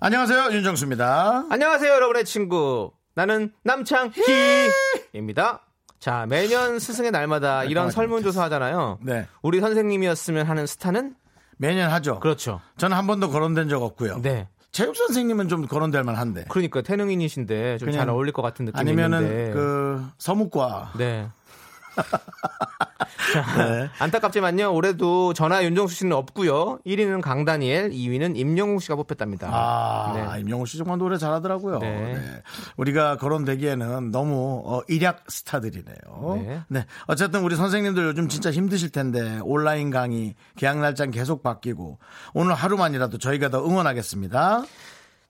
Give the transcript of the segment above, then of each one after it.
안녕하세요 윤정수입니다. 안녕하세요, 여러분의 친구. 나는 남창희입니다. 자, 매년 스승의 날마다 이런 설문조사 하잖아요. 네. 우리 선생님이었으면 하는 스타는? 매년 하죠. 그렇죠. 저는 한 번도 거론된 적 없고요. 네. 체육 선생님은 좀 거론될 만한데. 그러니까 태능인이신데 좀 잘 어울릴 것 같은 느낌이 아니면은 있는데. 그 서묵과 네. 네. 안타깝지만요. 올해도 전화 윤정수 씨는 없고요. 1위는 강다니엘, 2위는 임영웅 씨가 뽑혔답니다. 아, 네. 임영호 씨 정말 노래 잘하더라고요. 네. 네. 우리가 거론되기에는 너무 어, 일약 스타들이네요. 네. 네. 어쨌든 우리 선생님들 요즘 진짜 힘드실 텐데 온라인 강의 계약 날짜는 계속 바뀌고 오늘 하루만이라도 저희가 더 응원하겠습니다.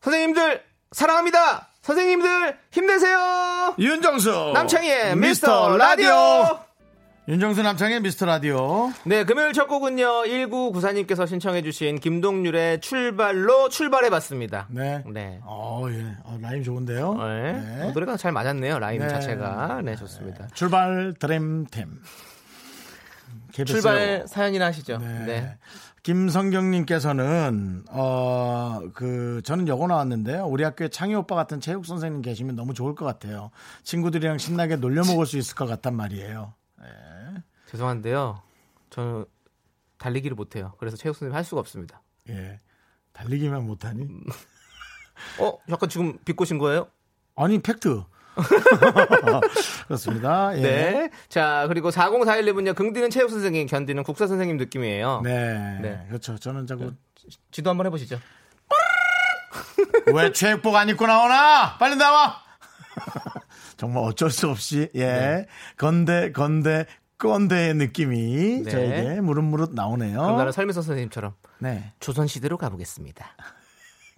선생님들 사랑합니다. 선생님들 힘내세요. 윤정수 남창희의 미스터 라디오. 윤정수 남창의 미스터 라디오. 네, 금요일 첫 곡은요. 1994님께서 신청해주신 김동률의 출발로 출발해봤습니다. 네. 네. 어, 예. 어, 라임 좋은데요. 네. 네. 어, 노래가 잘 맞았네요. 라임 네. 자체가. 네, 좋습니다. 출발 드림템. KBS 요. 출발 사연이나 하시죠. 네. 네. 김성경님께서는 어 그 저는 여고 나왔는데요. 우리 학교에 창희 오빠 같은 체육 선생님 계시면 너무 좋을 것 같아요. 친구들이랑 신나게 놀려 먹을 수 있을 것 같단 말이에요. 죄송한데요. 저는 달리기를 못해요. 그래서 체육 선생님 할 수가 없습니다. 예. 달리기만 못하니? 어? 약간 지금 비꼬신 거예요? 아니 팩트. 그렇습니다. 예. 네. 자, 그리고 4041님은요. 긍디는 체육 선생님, 견디는 국사 선생님 느낌이에요. 네. 네. 그렇죠. 저는 자꾸 지도 한번 해보시죠. 왜 체육복 안 입고 나오나? 빨리 나와! 정말 어쩔 수 없이, 예. 네. 건대, 건대, 건대의 느낌이 네. 저에게 무릇무릇 나오네요. 나는 설미서 선생님처럼 네. 조선시대로 가보겠습니다.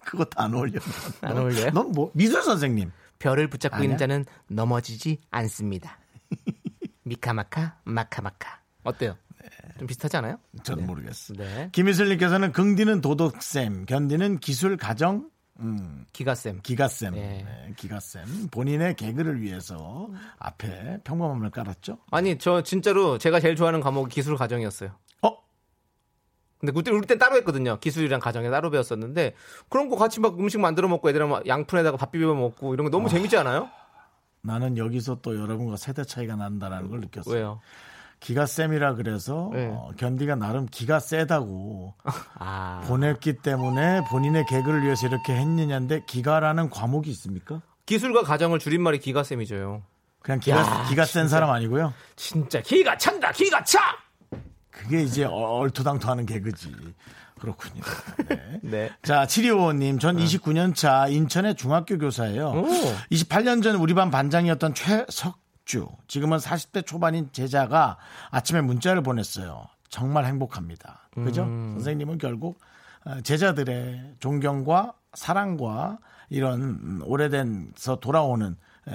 그것도 안 어울려. 안 어울려요? 넌 뭐, 미술 선생님. 별을 붙잡고 아니야? 있는 자는 넘어지지 않습니다. 미카마카 마카마카 어때요? 좀 비슷하지 않아요? 저는 모르겠어. 네. 김희슬님께서는 긍디는 도덕쌤, 견디는 기술 가정, 기가쌤. 기가쌤, 예. 네, 기가쌤. 본인의 개그를 위해서 앞에 평범함을 깔았죠. 아니 저 진짜로 제가 제일 좋아하는 과목이 기술 가정이었어요. 어? 근데 그때 우리 때 따로 했거든요. 기술이랑 가정에 따로 배웠었는데 그런 거 같이 막 음식 만들어 먹고 애들이랑 막 양푼에다가 밥 비벼 먹고 이런 거 너무 재밌지 않아요? 나는 여기서 또 여러분과 세대 차이가 난다라는 걸 느꼈어요. 왜요? 기가 쌤이라 그래서 네. 어, 견디가 나름 기가 세다고 아 보냈기 때문에 본인의 개그를 위해서 이렇게 했느냐인데 기가라는 과목이 있습니까? 기술과 가정을 줄임말이 기가 쌤이죠. 그냥 기가, 야, 기가 센 사람 아니고요. 진짜 기가 찬다 기가 차. 그게 이제 얼토당토하는 개그지. 그렇군요. 네. 네. 자, 7255님, 전 29년 차 인천의 중학교 교사예요. 오. 28년 전 우리 반 반장이었던 최석주, 지금은 40대 초반인 제자가 아침에 문자를 보냈어요. 정말 행복합니다. 그죠? 선생님은 결국 어, 제자들의 존경과 사랑과 이런 음, 오래된서 돌아오는 에,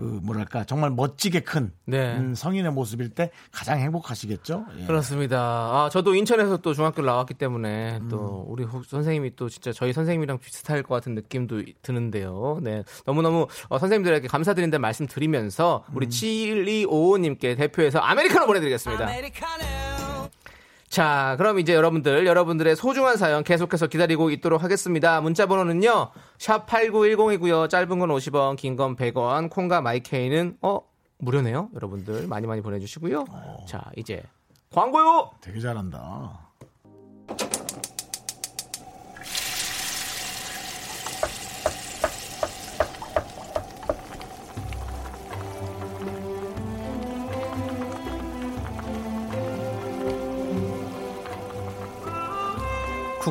그 뭐랄까 정말 멋지게 큰 네. 음, 성인의 모습일 때 가장 행복하시겠죠? 예. 그렇습니다. 아, 저도 인천에서 또 중학교를 나왔기 때문에 음. 또 우리 호- 선생님이 또 진짜 저희 선생님이랑 비슷할 것 같은 느낌도 드는데요. 네. 너무너무 어, 선생님들에게 감사드린다는 말씀 드리면서 우리 음. 7255님께 대표해서 아메리카노 보내드리겠습니다. 자, 그럼 이제 여러분들, 여러분들의 소중한 사연 계속해서 기다리고 있도록 하겠습니다. 문자 번호는요, 샵8910이고요. 짧은 건 50원, 긴 건 100원, 콩과 마이케이는, 어, 무료네요. 여러분들 많이 많이 보내주시고요. 자, 이제 광고요! 되게 잘한다.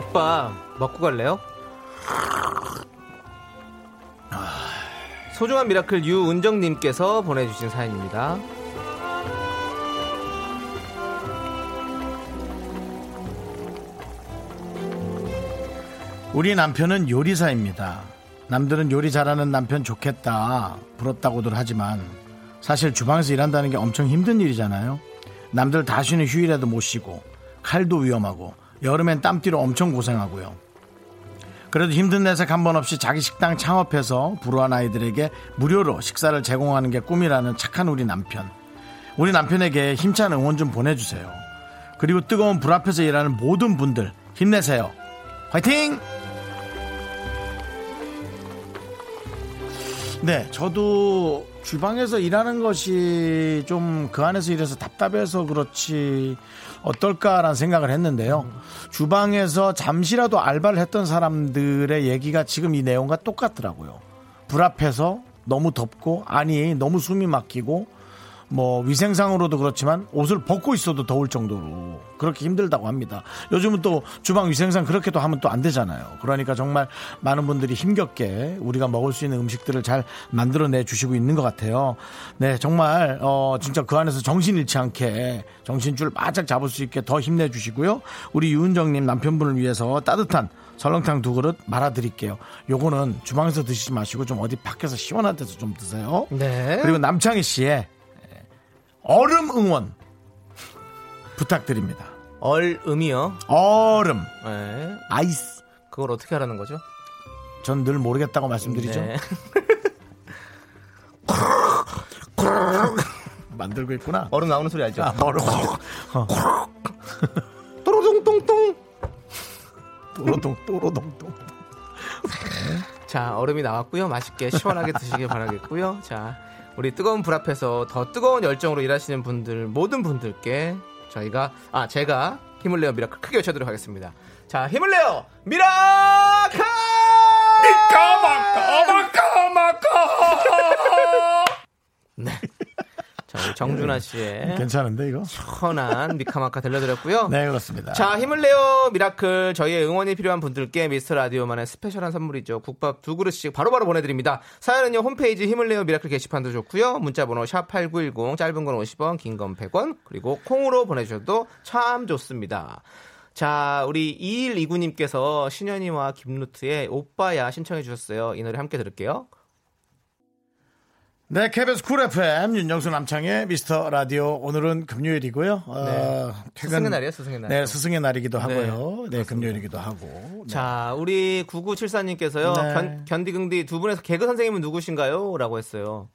국밥 먹고 갈래요? 소중한 miracle 유은정님께서 보내주신 사연입니다. 우리 남편은 요리사입니다. 남들은 요리 잘하는 남편 좋겠다 부럽다고들 하지만 사실 주방에서 일한다는 게 엄청 힘든 일이잖아요. 남들 다 쉬는 휴일에도 못 쉬고 칼도 위험하고 여름엔 땀띠로 엄청 고생하고요. 그래도 힘든 내색 한 번 없이 자기 식당 창업해서 불우한 아이들에게 무료로 식사를 제공하는 게 꿈이라는 착한 우리 남편. 우리 남편에게 힘찬 응원 좀 보내주세요. 그리고 뜨거운 불 앞에서 일하는 모든 분들 힘내세요. 화이팅! 네, 저도 주방에서 일하는 것이 좀 그 안에서 일해서 답답해서 그렇지 어떨까라는 생각을 했는데요. 주방에서 잠시라도 알바를 했던 사람들의 얘기가 지금 이 내용과 똑같더라고요. 불 앞에서 너무 덥고 아니 너무 숨이 막히고 뭐 위생상으로도 그렇지만 옷을 벗고 있어도 더울 정도로 그렇게 힘들다고 합니다. 요즘은 또 주방 위생상 그렇게도 하면 또 안 되잖아요. 그러니까 정말 많은 분들이 힘겹게 우리가 먹을 수 있는 음식들을 잘 만들어내 주시고 있는 것 같아요. 네, 정말 어 진짜 그 안에서 정신 잃지 않게 정신줄 바짝 잡을 수 있게 더 힘내 주시고요. 우리 유은정님 남편분을 위해서 따뜻한 설렁탕 두 그릇 말아드릴게요. 요거는 주방에서 드시지 마시고 좀 어디 밖에서 시원한 데서 좀 드세요. 네. 그리고 남창희 씨의 얼음 응원 부탁드립니다. 얼음이요. 얼음 네. 아이스 그걸 어떻게 하라는 거죠? 전 늘 모르겠다고 말씀드리죠. 네. 만들고 있구나. 얼음 나오는 소리 알죠? 아, 얼음. 어. 또로동똥똥. 또로동 또로동동. 자, 얼음이 나왔고요. 맛있게 시원하게 드시길 바라겠고요. 자, 우리 뜨거운 불 앞에서 더 뜨거운 열정으로 일하시는 분들 모든 분들께 저희가 아 제가 힘을 내어 miracle 크게 외쳐드리도록 하겠습니다. 자, 힘을 내요 miracle! 네. 자, 우리 정준하 씨의 괜찮은데 이거? 천한 미카마카 들려드렸고요. 네 그렇습니다. 자, 힘을 내요 miracle. 저희의 응원이 필요한 분들께 미스터 라디오만의 special한 선물이죠. 국밥 두 그릇씩 바로 바로 보내드립니다. 사연은요, 홈페이지 힘을 내요 miracle 게시판도 좋고요. 문자번호 샵 8910, 짧은 건 50원, 긴 건 100원, 그리고 콩으로 보내주셔도 참 좋습니다. 자, 우리 2129님께서 신현이와 김루트의 오빠야 신청해 주셨어요. 이 노래 함께 들을게요. 네, KBS Cool FM 윤정수 남창희의 미스터 라디오 오늘은 금요일이고요. 어, 네. 퇴근- 스승의 날이에요, 스승의 날. 네, 스승의 날이기도 네, 하고요. 네, 금요일이기도 하고. 네. 자, 우리 9974님께서요. 네. 견, 견디긍디 두 분에서 개그 선생님은 누구신가요? 라고 했어요.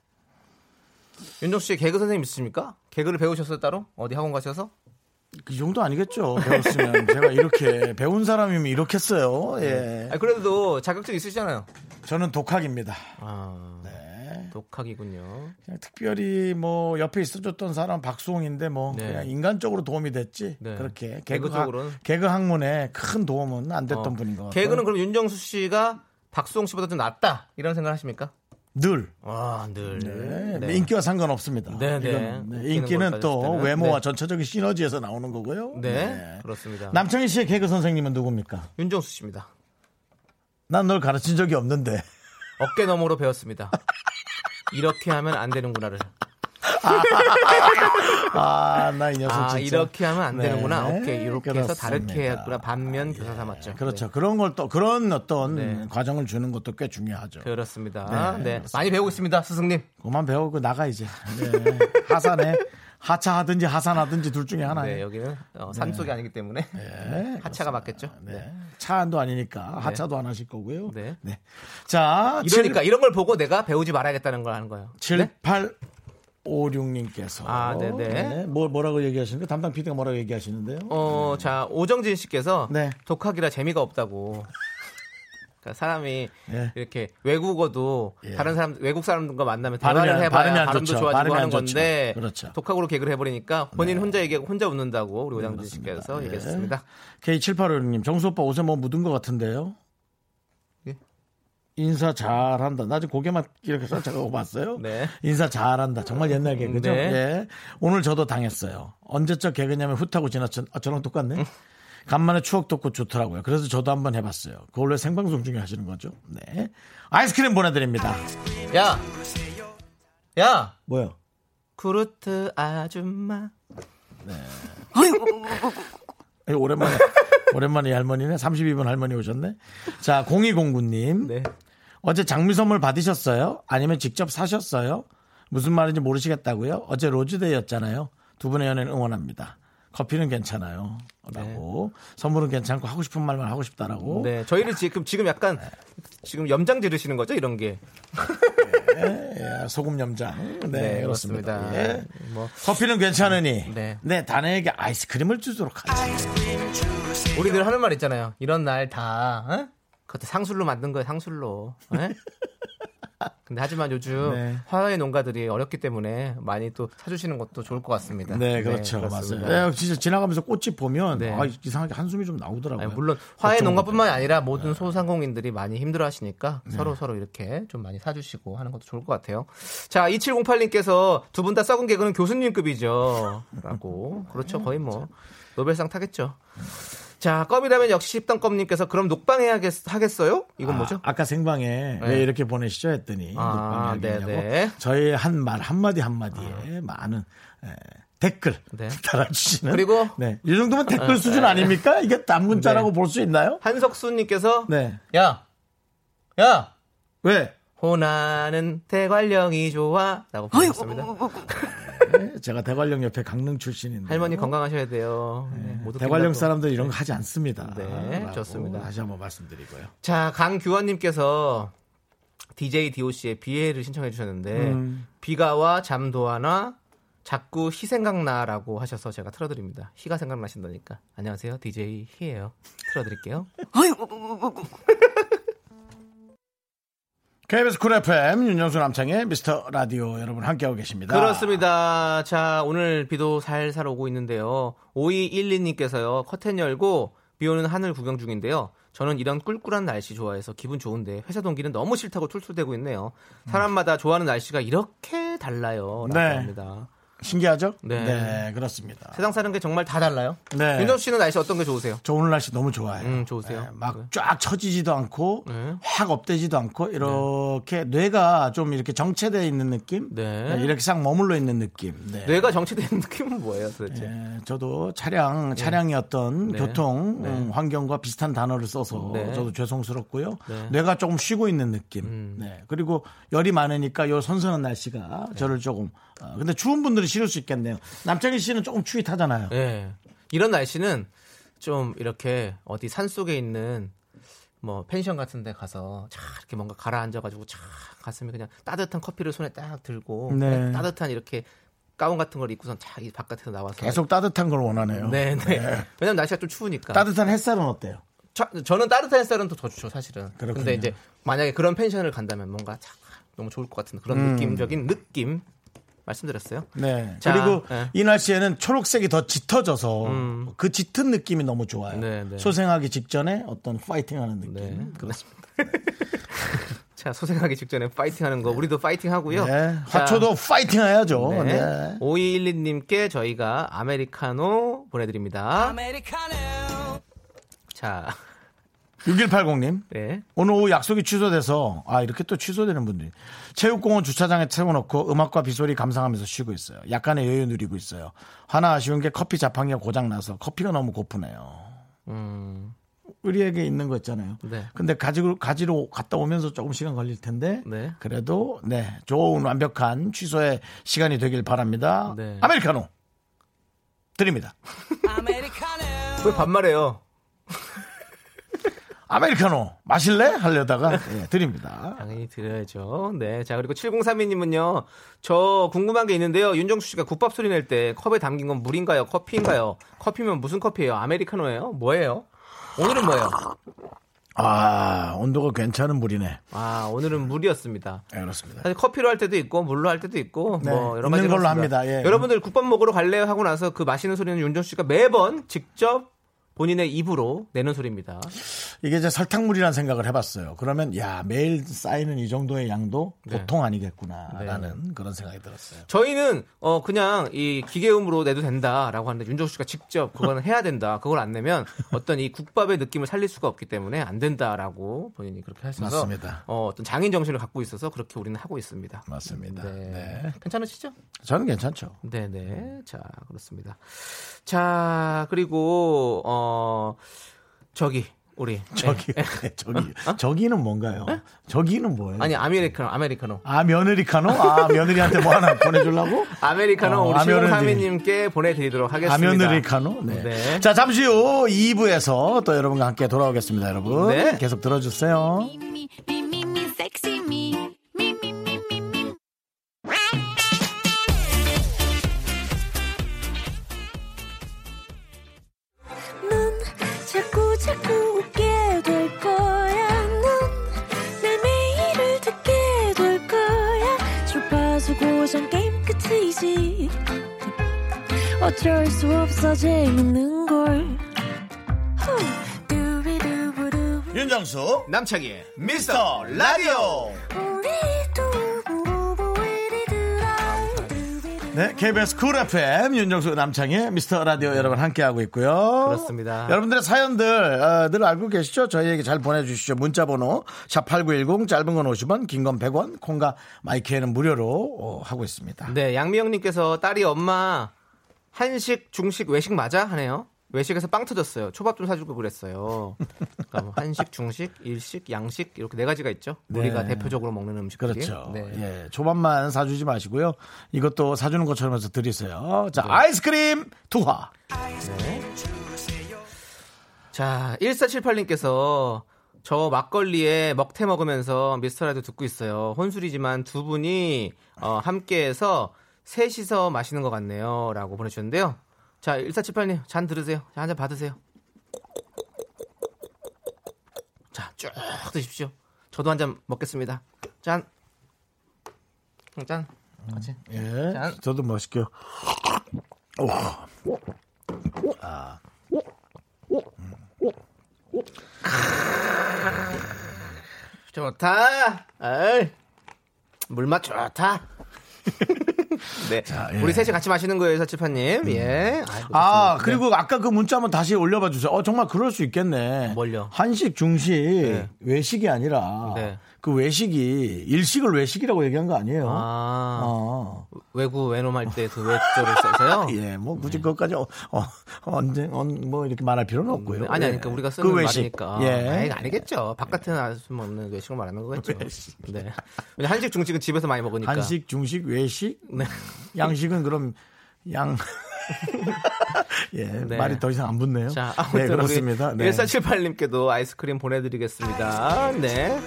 윤정수 씨 개그 선생님 있으십니까? 개그를 배우셨어요, 따로? 어디 학원 가셔서? 그 정도 아니겠죠. 배웠으면 제가 이렇게 배운 사람이면 이렇게 써요. 예. 아, 그래도 자격증 있으시잖아요. 저는 독학입니다. 아, 네. 독학이군요. 그냥 특별히 뭐 옆에 있어줬던 사람 박수홍인데 뭐 네. 그냥 인간적으로 도움이 됐지. 네. 그렇게 개그 쪽으로는? 개그 학문에 큰 도움은 안 됐던 어, 분인 것 같아요. 개그는 그럼 윤정수 씨가 박수홍 씨보다 좀 낫다. 이런 생각 하십니까? 늘 아, 늘. 네, 네. 인기와 상관없습니다. 네, 네. 네, 인기는 걸 또. 외모와 네. 전체적인 시너지에서 나오는 거고요. 네, 그렇습니다. 남창희 씨의 개그 선생님은 누굽니까? 윤정수 씨입니다. 난 널 가르친 적이 없는데. 어깨 너머로 배웠습니다. 이렇게 하면 안 되는구나를. 아, 나 이 녀석 아, 진짜. 이렇게 하면 안 네, 되는구나. 오케이, 이렇게 해서 다르게 그렇습니다. 했구나. 반면 교사 삼았죠. 그렇죠. 그런 걸 또 그런 어떤 네. 과정을 주는 것도 꽤 중요하죠. 네, 그렇습니다. 네, 네, 그렇습니다. 많이 배우고 있습니다, 스승님. 그만 배우고 나가 이제. 네. 하산해. 하차하든지 하산하든지 둘 중에 네, 하나예요. 여기는 어, 산 속이 아니기 때문에 네, 하차가 맞겠죠. 네. 네. 차 안도 아니니까 하차도 안 하실 거고요. 네. 자, 이러니까 이런 걸 보고 내가 배우지 말아야겠다는 걸 하는 거예요. 7, 8, 5, 6님께서. 아, 네네. 뭐, 뭐라고 얘기하시는데? 담당 PD가 뭐라고 얘기하시는데요? 어, 자 오정진 씨께서 네. 독학이라 재미가 없다고. 그러니까 사람이 예. 이렇게 외국어도 예. 다른 사람 외국 사람들과 만나면 대화를 안- 해봐야 발음이 안 발음도 좋죠. 좋아지고 발음이 하는. 건데 그렇죠. 독학으로 개그를 해버리니까 본인 혼자 얘기하고 혼자 웃는다고 우리 오정진 그렇습니다. 씨께서 예. 얘기했습니다. K7856님, 정수 오빠 옷에 뭐 묻은 것 같은데요? 예? 인사 잘한다. 나 지금 고개만 이렇게 살짝 하고 봤어요. 네. 인사 잘한다. 정말 옛날 개그죠. 네. 예. 오늘 저도 당했어요. 언제적 개그냐면 훗하고 지나쳐. 아, 저랑 똑같네. 간만에 추억 돋고 좋더라고요. 그래서 저도 한번 해봤어요. 그거 원래 생방송 중에 하시는 거죠. 네. 아이스크림 보내드립니다. 야, 야, 뭐요? 쿠르트 아줌마. 예, 오랜만에, 오랜만에 이 할머니네. 32번 할머니 오셨네. 자, 0209님. 네. 어제 장미 선물 받으셨어요? 아니면 직접 사셨어요? 무슨 말인지 모르시겠다고요? 어제 로즈데이였잖아요. 두 분의 연애는 응원합니다. 커피는 괜찮아요. 라고. 선물은 괜찮고 하고 싶은 말만 하고 싶다라고. 네, 저희는 지금 지금 약간 지금 염장 지르시는 거죠, 이런 게. 예, 소금 염장. 네, 네, 그렇습니다. 그렇습니다. 예. 뭐 커피는 괜찮으니. 네. 네. 다네에게 아이스크림을 주도록 하죠. 우리 늘 하는 말 있잖아요. 이런 날 다, 어? 그것도 상술로 만든 거예요, 상술로. 예? 근데 하지만 요즘 네. 화훼 농가들이 어렵기 때문에 많이 또 사주시는 것도 좋을 것 같습니다. 네, 그렇죠. 그렇습니다. 맞아요. 네, 진짜 지나가면서 꽃집 보면 네. 아, 이상하게 한숨이 좀 나오더라고요. 아니, 물론 화훼 농가뿐만 아니라 네. 모든 소상공인들이 많이 힘들어하시니까 서로 서로 이렇게 좀 많이 사주시고 하는 것도 좋을 것 같아요. 자, 2708님께서 두 분 다 썩은 개그는 교수님급이죠.라고 그렇죠, 거의 뭐 노벨상 타겠죠. 자, 껌이라면 역시 십당껌님께서 그럼 녹방 해야겠 하겠어요? 이건 뭐죠? 아, 까 생방에 왜 이렇게 보내시죠 했더니 아, 네네. 저희 한 말 한마디 한마디에 많은 에, 댓글 네. 달아주시는 그리고 네. 이 정도면 댓글 수준 아닙니까? 이게 단문자라고 볼 수 있나요? 한석수님께서 네. 야, 야, 왜? 호나는 대관령이 좋아 라고 보내셨습니다. 네, 제가 대관령 옆에 강릉 출신인데 할머니 건강하셔야 돼요. 네, 모두 대관령. 사람들 이런 거 하지 않습니다. 네, 라고 좋습니다. 다시 한번 말씀드리고요. 자, 강규원님께서 DJ DOC의 비애를 신청해 주셨는데 음. 비가 와 잠도하나 자꾸 희 생각나라고 하셔서 제가 틀어드립니다. 희가 생각나신다니까. 안녕하세요, DJ 희예요. 틀어드릴게요. KBS Cool FM 윤정수 남창희의 미스터 라디오 여러분 함께하고 계십니다. 그렇습니다. 자, 오늘 비도 살살 오고 있는데요. 5212님께서요, 커튼 열고 비 오는 하늘 구경 중인데요. 저는 이런 꿀꿀한 날씨 좋아해서 기분 좋은데 회사 동기는 너무 싫다고 툴툴대고 있네요. 사람마다 좋아하는 날씨가 이렇게 달라요. 라고 네. 합니다. 신기하죠? 네. 그렇습니다. 세상 사는 게 정말 다 달라요. 네. 윤정수 씨는 날씨 어떤 게 좋으세요? 저 오늘 날씨 너무 좋아요. 음, 좋으세요? 네, 막쫙 처지지도 않고 네. 확 업되지도 않고 이렇게 뇌가 좀 이렇게 정체되어 있는 느낌? 네. 이렇게 싹 머물러 있는 느낌. 네. 뇌가 정체되는 느낌은 뭐예요, 도대체? 예, 저도 차량, 차량의 어떤 네. 교통 네. 음, 환경과 비슷한 단어를 써서 네. 저도 죄송스럽고요. 네. 음. 뇌가 조금 쉬고 있는 느낌. 네. 그리고 열이 많으니까 요 선선한 날씨가 네. 저를 조금. 어, 근데 추운 분들은 싫을 수 있겠네요. 남창희 씨는 조금 추위 타잖아요. 예. 이런 날씨는 좀 이렇게 어디 산 속에 있는 뭐 펜션 같은 데 가서 차 이렇게 뭔가 가라앉아 가지고 차 가슴에 그냥 따뜻한 커피를 손에 딱 들고 네. 따뜻한 이렇게 가운 같은 걸 입고선 차이 바깥에서 나와서 계속 따뜻한 걸 원하네요. 네, 네. 왜냐면 날씨가 좀 추우니까. 따뜻한 햇살은 어때요? 저, 저는 따뜻한 햇살은 더 좋죠, 사실은. 그렇군요. 근데 이제 만약에 그런 펜션을 간다면 뭔가 참 너무 좋을 것 같은 그런 느낌적인 느낌 말씀드렸어요. 네. 자, 그리고 네. 이 날씨에는 초록색이 더 짙어져서 그 짙은 느낌이 너무 좋아요. 음. 네, 네. 소생하기 직전에 어떤 파이팅 하는 느낌. 네, 그렇습니다. 자, 소생하기 직전에 파이팅 하는 거 우리도 파이팅 하고요. 네. 자, 화초도 파이팅 해야죠. 네. 네. 5212님께 저희가 아메리카노 보내드립니다. 자, 6180님. 네. 오늘 오후 약속이 취소돼서 아 이렇게 또 취소되는 분들이 체육공원 주차장에 세워놓고 음악과 비소리 감상하면서 쉬고 있어요. 약간의 여유 누리고 있어요. 하나 아쉬운 게 커피 자판기가 고장 나서 커피가 너무 고프네요. 음, 우리에게 있는 거 있잖아요. 네. 근데 가지고 가지러 갔다 오면서 조금 시간 걸릴 텐데 네. 그래도 네 좋은 완벽한 취소의 시간이 되길 바랍니다. 네. 아메리카노 드립니다. 왜 반말해요? 아메리카노 마실래? 하려다가 예, 드립니다. 당연히 드려야죠. 네. 자, 그리고 7032님은요. 저 궁금한 게 있는데요. 윤정수 씨가 국밥 소리 낼 때 컵에 담긴 건 물인가요? 커피인가요? 커피면 무슨 커피예요? 아메리카노예요? 뭐예요? 오늘은 뭐예요? 아 온도가 괜찮은 물이네. 아, 오늘은 물이었습니다. 네, 그렇습니다. 사실 커피로 할 때도 있고 물로 할 때도 있고 네, 뭐 여러 가지 걸로 합니다. 예. 여러분들 국밥 먹으러 갈래요 하고 나서 그 마시는 소리는 윤정수 씨가 매번 직접 본인의 입으로 내는 소리입니다. 이게 이제 설탕물이라는 생각을 해봤어요. 그러면 야 매일 쌓이는 이 정도의 양도 네. 보통 아니겠구나라는 그런 생각이 들었어요. 저희는 어 그냥 이 기계음으로 내도 된다라고 하는데 윤정수 씨가 직접 그거는 해야 된다. 그걸 안 내면 어떤 이 국밥의 느낌을 살릴 수가 없기 때문에 안 된다라고 본인이 그렇게 하셔서 맞습니다. 어, 어떤 장인 정신을 갖고 있어서 그렇게 우리는 하고 있습니다. 맞습니다. 네. 네. 괜찮으시죠? 저는 괜찮죠. 네네. 자, 그렇습니다. 자, 그리고, 어, 저기, 우리. 저기, 예. 네, 저기, 저기는 뭔가요? 저기는 뭐예요? 아니 아메리카노 아메리카노. 아, 며느리카노? 아, 며느리한테 뭐 하나 보내주려고? 아메리카노 어, 우리 아메리카노. 신동삼이님께 보내드리도록 하겠습니다. 아며느리카노? 네. 네. 자, 잠시 후 2부에서 또 여러분과 함께 돌아오겠습니다, 여러분. 네. 계속 들어주세요. me, me, me, 남창희의 미스터 라디오. 네, KBS Cool FM 윤정수 남창희의 미스터 라디오 여러분 함께하고 있고요. 그렇습니다. 여러분들의 사연들 어, 늘 알고 계시죠? 저희에게 잘 보내주시죠. 문자번호 샵8910 짧은 건 50원 긴 건 100원 콩과 마이크에는 무료로 어, 하고 있습니다. 네, 양미영님께서 딸이 엄마 한식, 중식, 외식 맞아 하네요. 외식에서 빵 터졌어요. 초밥 좀 사주고 그랬어요. 그러니까 뭐 한식, 중식, 일식, 양식 이렇게 네 가지가 있죠. 네. 우리가 대표적으로 먹는 음식들이. 그렇죠. 네. 예, 초밥만 사주지 마시고요. 이것도 사주는 것처럼 해서 드리세요. 네. 자, 아이스크림 투하. 자, 1478님께서 저 막걸리에 먹태 먹으면서 미스터라도 듣고 있어요. 혼술이지만 두 분이 어, 함께해서 셋이서 마시는 것 같네요. 라고 보내주셨는데요. 자, 1478님, 잔 들으세요. 자, 한잔 받으세요. 자, 쭉 드십시오. 저도 한 잔 먹겠습니다. 짠. 짠. 같이. 예, 짠. 저도 멋있게요. 오. 좋다. 에이, 물맛 좋다. 네. 예. 우리 셋이 같이 마시는 거예요, 사치파님. 예. 아이고, 아. 그리고 아까 그 문자 한번 다시 올려봐 주세요. 어, 정말 그럴 수 있겠네. 뭘요? 한식, 중식, 네. 외식이 아니라 네. 그 외식이 일식을 외식이라고 얘기한 거 아니에요? 아, 어. 외구 외놈 할 때 그 외조를 써서요. 예, 뭐 굳이 그것까지 어, 어, 언제 언, 뭐 이렇게 말할 필요는 없고요. 네, 아니, 아니, 예. 그러니까 우리가 쓰는 그 외식. 말이니까. 예. 아니, 아니겠죠. 바깥에 나갈 수 없는 외식을 말하는 거겠죠. 네. 왜냐 한식, 중식은 집에서 많이 먹으니까. 한식, 중식, 외식, 네. 양식은 그럼 양. 예, 네. 말이 더 이상 안 붙네요. 자, 아무튼 네, 그렇습니다. 네. 1478님께도 아이스크림 보내드리겠습니다. 네.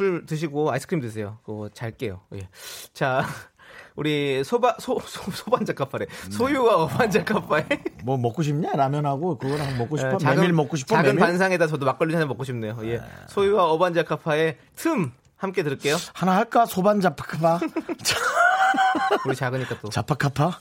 술 드시고 아이스크림 드세요. 그거 잘게요. 예. 자, 우리 소바, 소, 소, 소반자카파래. 네. 소유와 어반자카파에. 뭐 먹고 싶냐? 라면하고 그거랑 먹고 싶어? 예, 메밀 먹고 싶어? 작은 메밀? 반상에다 저도 막걸리 한잔 먹고 싶네요. 예. 소유와 어반자카파의 틈 함께 들을게요. 하나 할까? 소반 자파카파? 우리 작으니까 또. 자파카파?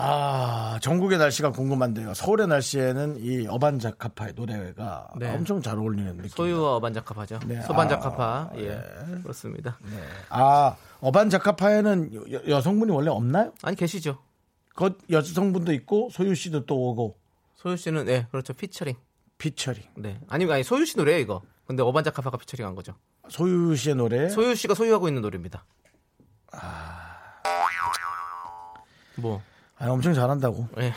아, 전국의 날씨가 궁금한데요. 서울의 날씨에는 이 어반자카파의 노래가 네. 엄청 잘 어울리는 느낌. 소유와 어반자카파죠. 네. 소반자카파. 아, 예. 그렇습니다. 아, 어반자카파에는 여, 여성분이 원래 없나요? 아니, 계시죠. 그 여성분도 있고 소유 씨도 또 오고 소유 씨는, 네, 그렇죠. 피처링. 피처링. 네. 아니, 아니, 소유 씨 노래예요 이거. 근데 어반자카파가 피처링 한 거죠. 소유 씨의 노래. 소유 씨가 소유하고 있는 노래입니다. 뭐, 아, 엄청 잘한다고. 예.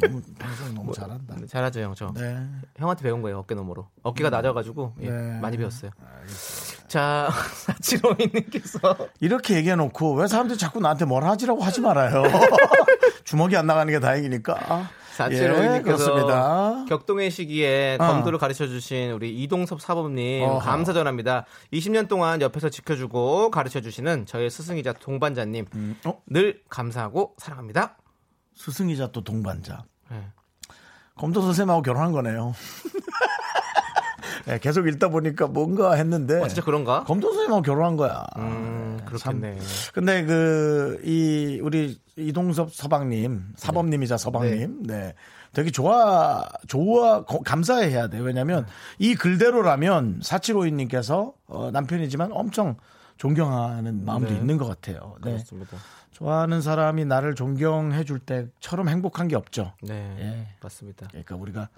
너무, 방송 너무 잘한다. 잘하죠, 형. 저. 네. 형한테 배운 거예요, 어깨 너머로. 어깨가 낮아가지고, 예, 네. 많이 배웠어요. 자, 사치로이님께서. 이렇게 얘기해놓고 왜 사람들이 자꾸 나한테 뭘 하지라고 하지 말아요. 주먹이 안 나가는 게 다행이니까. 예, 사치로이님께서 그렇습니다. 격동의 시기에 어. 검도를 가르쳐 주신 우리 이동섭 사범님 어허. 감사 전합니다. 20년 동안 옆에서 지켜주고 가르쳐 주시는 저의 스승이자 동반자님 어? 늘 감사하고 사랑합니다. 스승이자 또 동반자. 예. 검도 선생님하고 결혼한 거네요. 네, 계속 읽다 보니까 뭔가 했는데. 어, 진짜 그런가? 검도 선생님하고 결혼한 거야. 음, 그렇겠네. 근데 그, 이, 우리 이동섭 서방님, 사범님이자 서방님, 네. 되게 좋아, 좋아, 거- 감사해야 돼. 왜냐면 이 글대로라면 사치로이님께서 어, 남편이지만 엄청 존경하는 마음도 네. 있는 것 같아요. 네. 그렇습니다. 좋아하는 사람이 나를 존경해 줄 때처럼 행복한 게 없죠. 네, 예. 맞습니다. 그러니까 우리가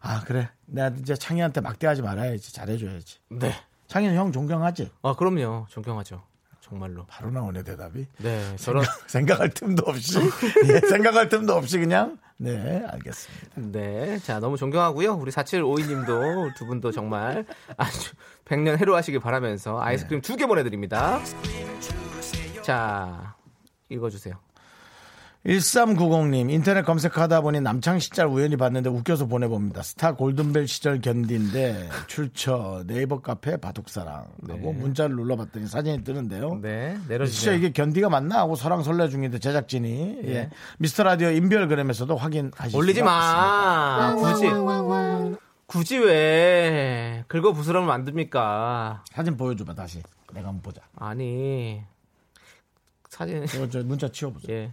아 그래 내가 이제 창희한테 막대하지 말아야지 잘해줘야지. 네. 창희는 형 존경하지? 아 그럼요, 존경하죠. 정말로. 바로 나오네 대답이. 네, 저런 생각 할 틈도 없이 예, 생각할 틈도 없이 그냥 네 알겠습니다. 네. 자, 너무 존경하고요. 우리 4752님도 두 분도 정말 아주 백년 해로하시길 바라면서 아이스크림 두개 보내드립니다. 자, 읽어주세요. 1390님 인터넷 검색하다 보니 남창 시절 우연히 봤는데 웃겨서 보내봅니다. 스타 골든벨 시절 견디인데 출처 네이버 카페 바둑사랑 하고 문자를 눌러봤더니 사진이 뜨는데요. 네, 진짜 내려주세요. 이게 견디가 맞나 하고 설랑 설레 중인데 제작진이 예. 예. 미스터 라디오 인별그램에서도 확인하실 올리지 마. 굳이. 굳이 왜 긁어 부스러면 만듭니까? 있습니다. 사진 보여줘봐 다시 내가 한번 보자. 아니 사진 저, 저 문자 치워보세요. 예.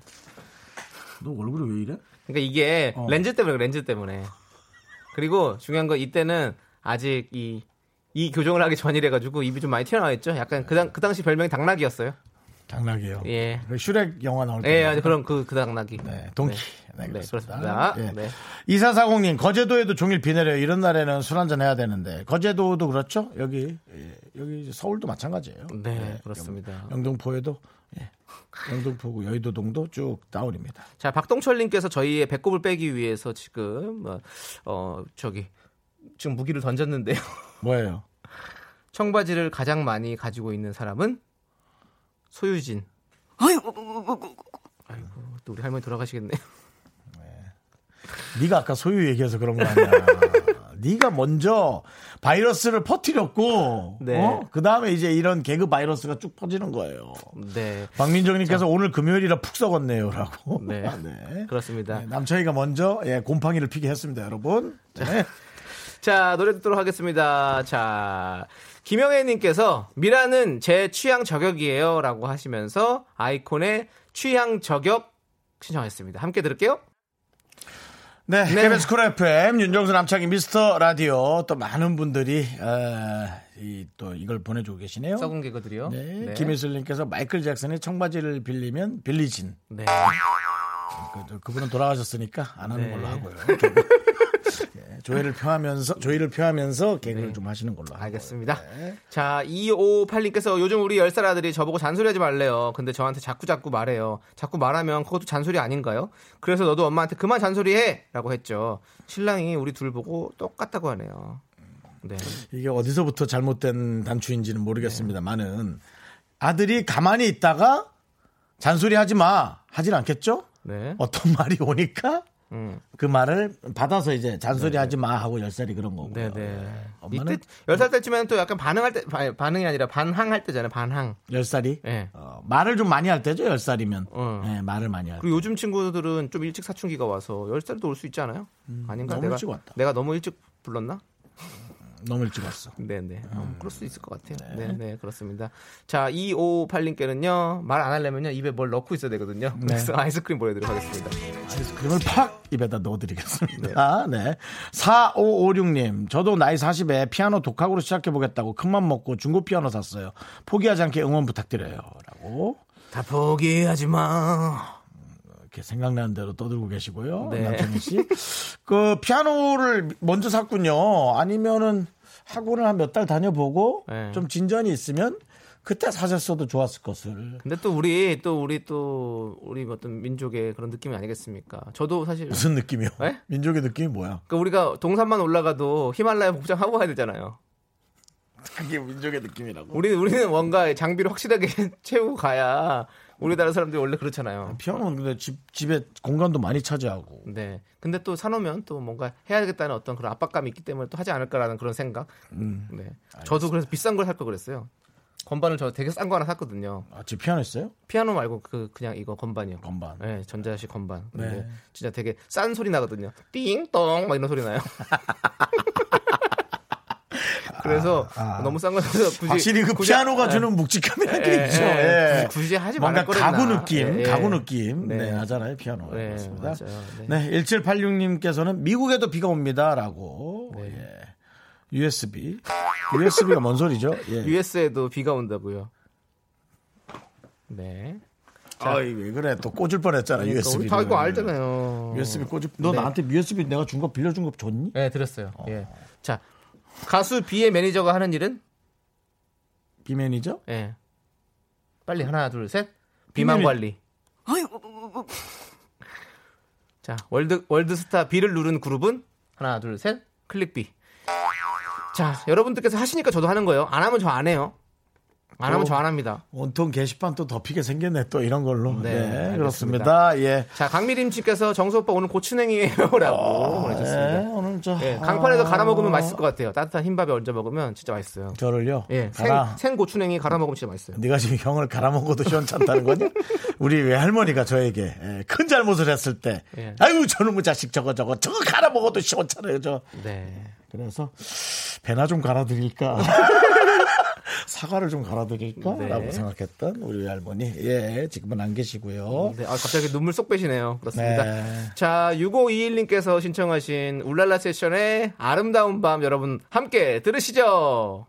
너 얼굴이 왜 이래? 그러니까 이게 어. 렌즈 때문에 렌즈 때문에. 그리고 중요한 건 이때는 아직 이, 이 교정을 하기 전이래 가지고 입이 좀 많이 튀어나와 있죠. 약간 그, 당, 그 당시 별명이 당나귀였어요. 장난이에요. 예. 그 슈렉 영화 나올 때. 예, 그럼 그, 그 당나귀. 네, 동키. 네, 네, 그렇습니다. 그렇습니다. 예. 네. 2440님, 거제도에도 종일 비 내려요. 이런 날에는 술 한잔 해야 되는데. 거제도도 그렇죠? 여기, 예, 여기 서울도 마찬가지예요. 네, 그렇습니다. 영등포에도, 예, 영등포구 여의도동도 쭉 다운입니다. 자, 박동철님께서 저희의 배꼽을 빼기 위해서 지금, 어, 어, 저기, 지금 무기를 던졌는데요. 뭐예요? 청바지를 가장 많이 가지고 있는 사람은 소유진. 아이고, 또 우리 할머니 돌아가시겠네요. 네가 아까 소유 얘기해서 그런 거 아니야. 네가 먼저 바이러스를 퍼뜨렸고, 네. 어? 그 다음에 이제 이런 개그 바이러스가 쭉 퍼지는 거예요. 네, 박민정 님께서 오늘 금요일이라 푹 썩었네요라고. 네. 네. 그렇습니다. 네, 남창희가 먼저 예, 곰팡이를 피게 했습니다, 여러분. 네. 자, 노래 듣도록 하겠습니다. 자, 김영애님께서 미라는 제 취향 저격이에요. 라고 하시면서 iKON의 취향 저격 신청했습니다. 함께 들을게요. 네, 네. KBS Cool FM 윤정수 남창희 미스터 라디오 또 많은 분들이 어, 이, 또 이걸 보내주고 계시네요. 썩은 개그들이요. 네, 김희슬님께서 마이클 잭슨의 청바지를 빌리면 Billie Jean. 네. 그, 그분은 돌아가셨으니까 안 하는 네. 걸로 하고요. 예, 조회를 표하면서 조의를 표하면서 개그를 좀 하시는 걸로. 네. 알겠습니다. 네. 자, 2558님께서 요즘 우리 10살 아들이 저보고 잔소리하지 말래요. 근데 저한테 자꾸 자꾸 말해요. 자꾸 말하면 그것도 잔소리 아닌가요? 그래서 너도 엄마한테 그만 잔소리해! 라고 했죠. 신랑이 우리 둘 보고 똑같다고 하네요. 네. 이게 어디서부터 잘못된 단추인지는 모르겠습니다만은 아들이 가만히 있다가 잔소리 하지 마 하진 않겠죠? 네. 어떤 말이 오니까 음. 그 말을 받아서 이제 잔소리 하지 마 하고 열 살이 그런 거고요. 네네. 예. 엄마는 이때 10살 때쯤에는 또 약간 반응할 때, 바- 반응이 아니라 반항할 때잖아요. 반항. 열 살이 예. 어, 말을 좀 많이 할 때죠. 열 살이면 어. 예, 말을 많이 할 때. 그리고 요즘 친구들은 좀 일찍 사춘기가 와서 10살도 올 수 있잖아요. 아닌가? 음, 너무 내가, 일찍 왔다. 내가 너무 일찍 불렀나? 너무 일찍 왔어. 네네. 음. 어, 그럴 수 있을 것 같아요. 네 네. 그렇습니다. 자, 2558님께는요, 말 안 하려면요, 입에 뭘 넣고 있어야 되거든요. 네. 그래서 아이스크림 보내드리도록 하겠습니다. 아이스크림을 팍 입에다 넣어드리겠습니다. 네. 4556님, 저도 나이 40에 피아노 독학으로 시작해보겠다고 큰맘 먹고 중고 피아노 샀어요. 포기하지 않게 응원 부탁드려요. 라고. 다 포기하지 마. 이렇게 생각나는 대로 떠들고 계시고요. 네. 남창희 씨. 그 피아노를 먼저 샀군요. 아니면은 학원을 한 몇 달 다녀보고 네. 좀 진전이 있으면 그때 사셨어도 좋았을 것을. 근데 또 우리, 또 우리 또, 우리 어떤 민족의 그런 느낌이 아니겠습니까? 저도 사실. 무슨 느낌이요? 네? 민족의 느낌이 뭐야? 그러니까 우리가 동산만 올라가도 히말라야 복장 하고 가야 되잖아요. 그게 민족의 느낌이라고. 우리 우리는 뭔가 장비를 확실하게 채우고 가야 우리나라 사람들이 원래 그렇잖아요. 피아노는 근데 집, 집에 공간도 많이 차지하고. 네. 근데 또 사놓으면 또 뭔가 해야겠다는 어떤 그런 압박감이 있기 때문에 또 하지 않을까라는 그런 생각. 네. 저도 그래서 비싼 걸 살 걸 그랬어요. 건반을 저 되게 싼 거 하나 샀거든요. 아, 집 피아노 있어요? 피아노 말고 그 그냥 이거 건반이요. 건반. 네, 전자식 건반. 네. 진짜 되게 싼 소리 나거든요. 띵똥 막 이런 소리 나요. 그래서 너무 싼거 사서 굳이 아, 확실히 그 굳이- 피아노가 예. 주는 묵직함이라는 게 예, 있죠. 예. 예. 굳이- 굳이 하지 뭔가 말걸 가구. 느낌, 예, 예. 가구 느낌. 네, 네. 하잖아요, 피아노. 네, 그렇습니다. 맞아요. 네. 네. 1786님께서는 미국에도 비가 옵니다라고. 예. USB. USB가 뭔 소리죠? 예. US에도 비가 온다고요. 네. 아이 왜 그래 또 꽂을 뻔했잖아 그러니까 USB. 다 이거 알잖아요. USB 꽂을. 너 네. 나한테 USB 내가 준 거 빌려준 거 줬니? 네, 들었어요. 예. 자, 가수 비의 매니저가 하는 일은? 비 매니저? 예. 빨리 하나, 둘, 셋. 비만 관리. 자, world world star 비를 누른 그룹은 하나, 둘, 셋. Click B. 자, 여러분들께서 하시니까 저도 하는 거예요. 안 하면 저 안 해요. 안 하면 또- 저안 합니다. 온통 게시판 또 덮이게 생겼네 또 이런 걸로. 네, 네. 그렇습니다. 예. 자, 강미림 씨께서 정수 오빠 오늘 고추냉이에요라고 보내주셨습니다. 네, 오늘 저 예, 강판에서 아, 갈아 먹으면 맛있을 것 같아요. 따뜻한 흰밥에 얹어 먹으면 진짜 맛있어요. 저를요. 예, 생, 가라. 생 고추냉이 갈아 먹으면 진짜 맛있어요. 네가 지금 형을 갈아 먹어도 시원찮다는 거냐? 우리 외할머니가 저에게 예, 큰 잘못을 했을 때, 예. 아유 저놈의 자식 저거 저거 저거 갈아 먹어도 시원찮아요 저. 네. 그래서 배나 좀 갈아 드릴까? 사과를 좀 갈아드릴까라고 네. 생각했던 우리 외할머니. 예, 지금은 안 계시고요. 네, 아, 갑자기 눈물 쏙 빼시네요. 그렇습니다. 네. 자, 6521님께서 신청하신 울랄라 세션의 아름다운 밤 여러분 함께 들으시죠.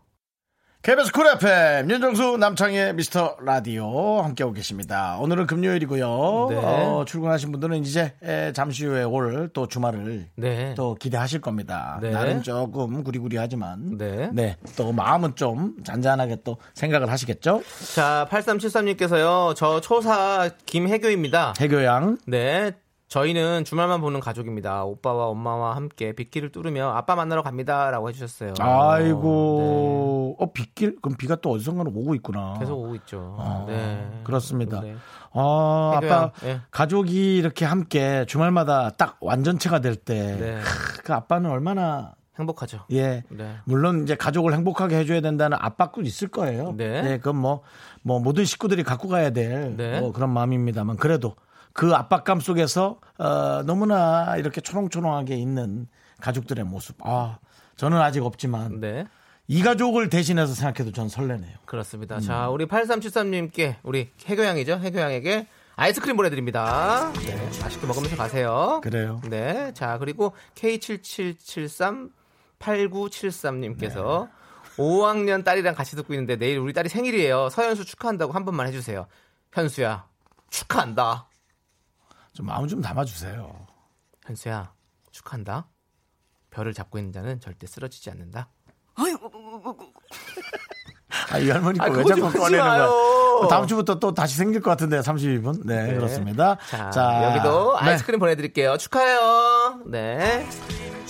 KBS Cool FM 윤정수 남창희의 미스터 라디오 함께하고 계십니다. 오늘은 금요일이고요. 네. 어, 출근하신 분들은 이제 에, 잠시 후에 올 또 주말을 네. 또 기대하실 겁니다. 네. 날은 조금 구리구리하지만 네. 네. 또 마음은 좀 잔잔하게 또 생각을 하시겠죠? 자, 8373님께서요. 저 초4 김혜교입니다. 해교양 네. 저희는 주말만 보는 가족입니다. 오빠와 엄마와 함께 빗길을 뚫으며 아빠 만나러 갑니다라고 해주셨어요. 아이고 어 빗길 그럼 비가 또 어디선가로 오고 있구나. 네. 계속 오고 있죠. 아, 네. 그렇습니다. 네. 아, 해교양, 아빠 예. 가족이 이렇게 함께 주말마다 딱 완전체가 될때 네. 그 아빠는 얼마나 행복하죠. 예. 네. 물론 이제 가족을 행복하게 해줘야 된다는 압박도 있을 거예요. 네. 그건 뭐, 뭐 모든 식구들이 갖고 가야 될 네. 뭐 그런 마음입니다만 그래도 그 압박감 속에서 어, 너무나 이렇게 초롱초롱하게 있는 가족들의 모습. 아, 저는 아직 없지만 네. 이 가족을 대신해서 생각해도 전 설레네요. 그렇습니다. 음. 자, 우리 8373님께 우리 해교양이죠. 해교양에게 아이스크림 보내드립니다. 네, 맛있게 먹으면서 가세요. 그래요. 네. 자, 그리고 K77738973님께서 네. 5학년 딸이랑 같이 듣고 있는데 내일 우리 딸이 생일이에요. 서현수 축하한다고 한 번만 해주세요. 현수야, 축하한다. 좀 마음 좀 담아주세요. 현수야, 축하한다. 별을 잡고 있는 자는 절대 쓰러지지 않는다. 아, 이 할머니 아, 거왜 그거 좀 자꾸 꺼내는 거야? 다음 주부터 또 다시 생길 것 같은데 32분. 네, 그렇습니다. 자, 여기도 네. 아이스크림 보내드릴게요. 축하해요. 네.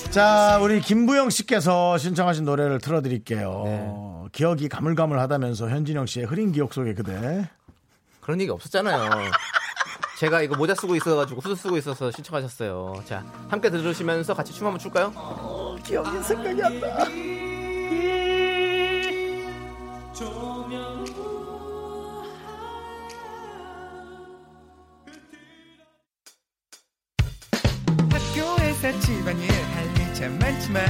자, 우리 김부영 씨께서 신청하신 노래를 틀어드릴게요. 네. 기억이 가물가물하다면서 현진영 씨의 흐린 기억 속의 그대. 그런 얘기 없었잖아요. 제가 이거 모자 쓰고 있어가지고 후드 쓰고 있어서 신청하셨어요. 자, 함께 들으시면서 같이 춤 한번 출까요? 기억이 생각이 안 나. 학교에서 집안일 할일참 많지만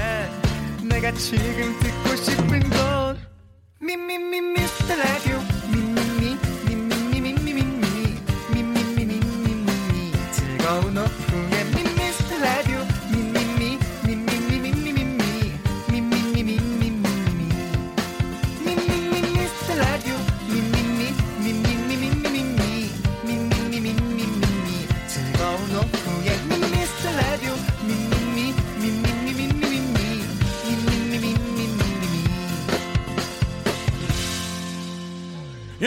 내가 지금 듣고 싶은 건 미미미 미스터 라디오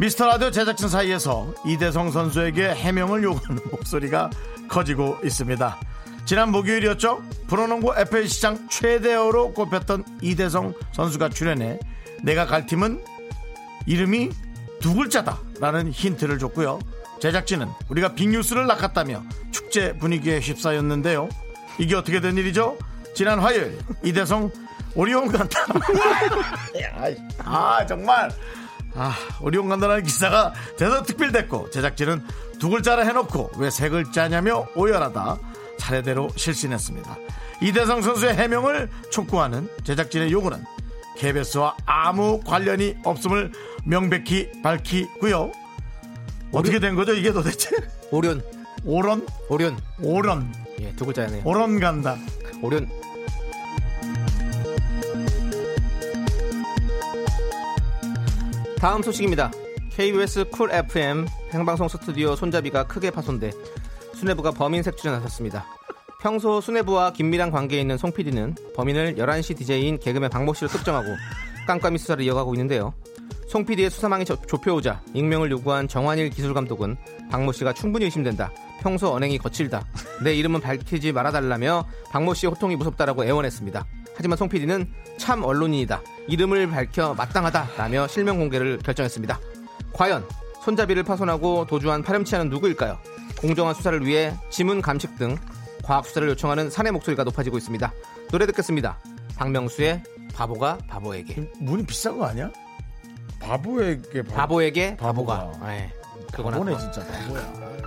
미스터 라디오 제작진 사이에서 이대성 선수에게 해명을 요구하는 목소리가 커지고 있습니다. 지난 목요일이었죠. 프로농구 FA 시장 최대어로 꼽혔던 이대성 선수가 출연해 내가 갈 팀은 이름이 두 글자다라는 힌트를 줬고요. 제작진은 우리가 빅뉴스를 낚았다며 축제 분위기에 휩싸였는데요. 이게 어떻게 된 일이죠? 지난 화요일 이대성 오리온 간다. 아 정말 아 오리온 간다라는 기사가 대서 특필됐고 제작진은 두 글자라 해놓고 왜 세 글자냐며 오열하다 차례대로 실신했습니다. 이대성 선수의 해명을 촉구하는 제작진의 요구는 KBS와 아무 관련이 없음을 명백히 밝히고요. 어떻게 된 거죠 이게 도대체? 오륜, 오런 오륜. 오런 예, 두 글자네요. 오런 간다. 오륜. 다음 소식입니다. KBS Cool FM 생방송 스튜디오 손잡이가 크게 파손돼 수뇌부가 범인 색출에 나섰습니다. 평소 수뇌부와 긴밀한 관계에 있는 송 PD는 범인을 11시 DJ인 개그맨 박모 씨로 특정하고 깜깜이 수사를 이어가고 있는데요. 송 PD의 수사망이 저- 좁혀오자 익명을 요구한 정환일 기술감독은 박모 씨가 충분히 의심된다. 평소 언행이 거칠다. 내 이름은 밝히지 말아달라며 박모 씨의 호통이 무섭다라고 애원했습니다. 하지만 송 PD는 참 언론인이다. 이름을 밝혀 마땅하다라며 실명 공개를 결정했습니다. 과연 손잡이를 파손하고 도주한 파렴치한은 누구일까요? 공정한 수사를 위해 지문 감식 등 과학 수사를 요청하는 사내 목소리가 높아지고 있습니다. 노래 듣겠습니다. 박명수의 바보가 바보에게. 문이 비싼 거 아니야? 바보에게 바보. 바보에게 바보가. 예, 그거나. 바보네 진짜 바보야.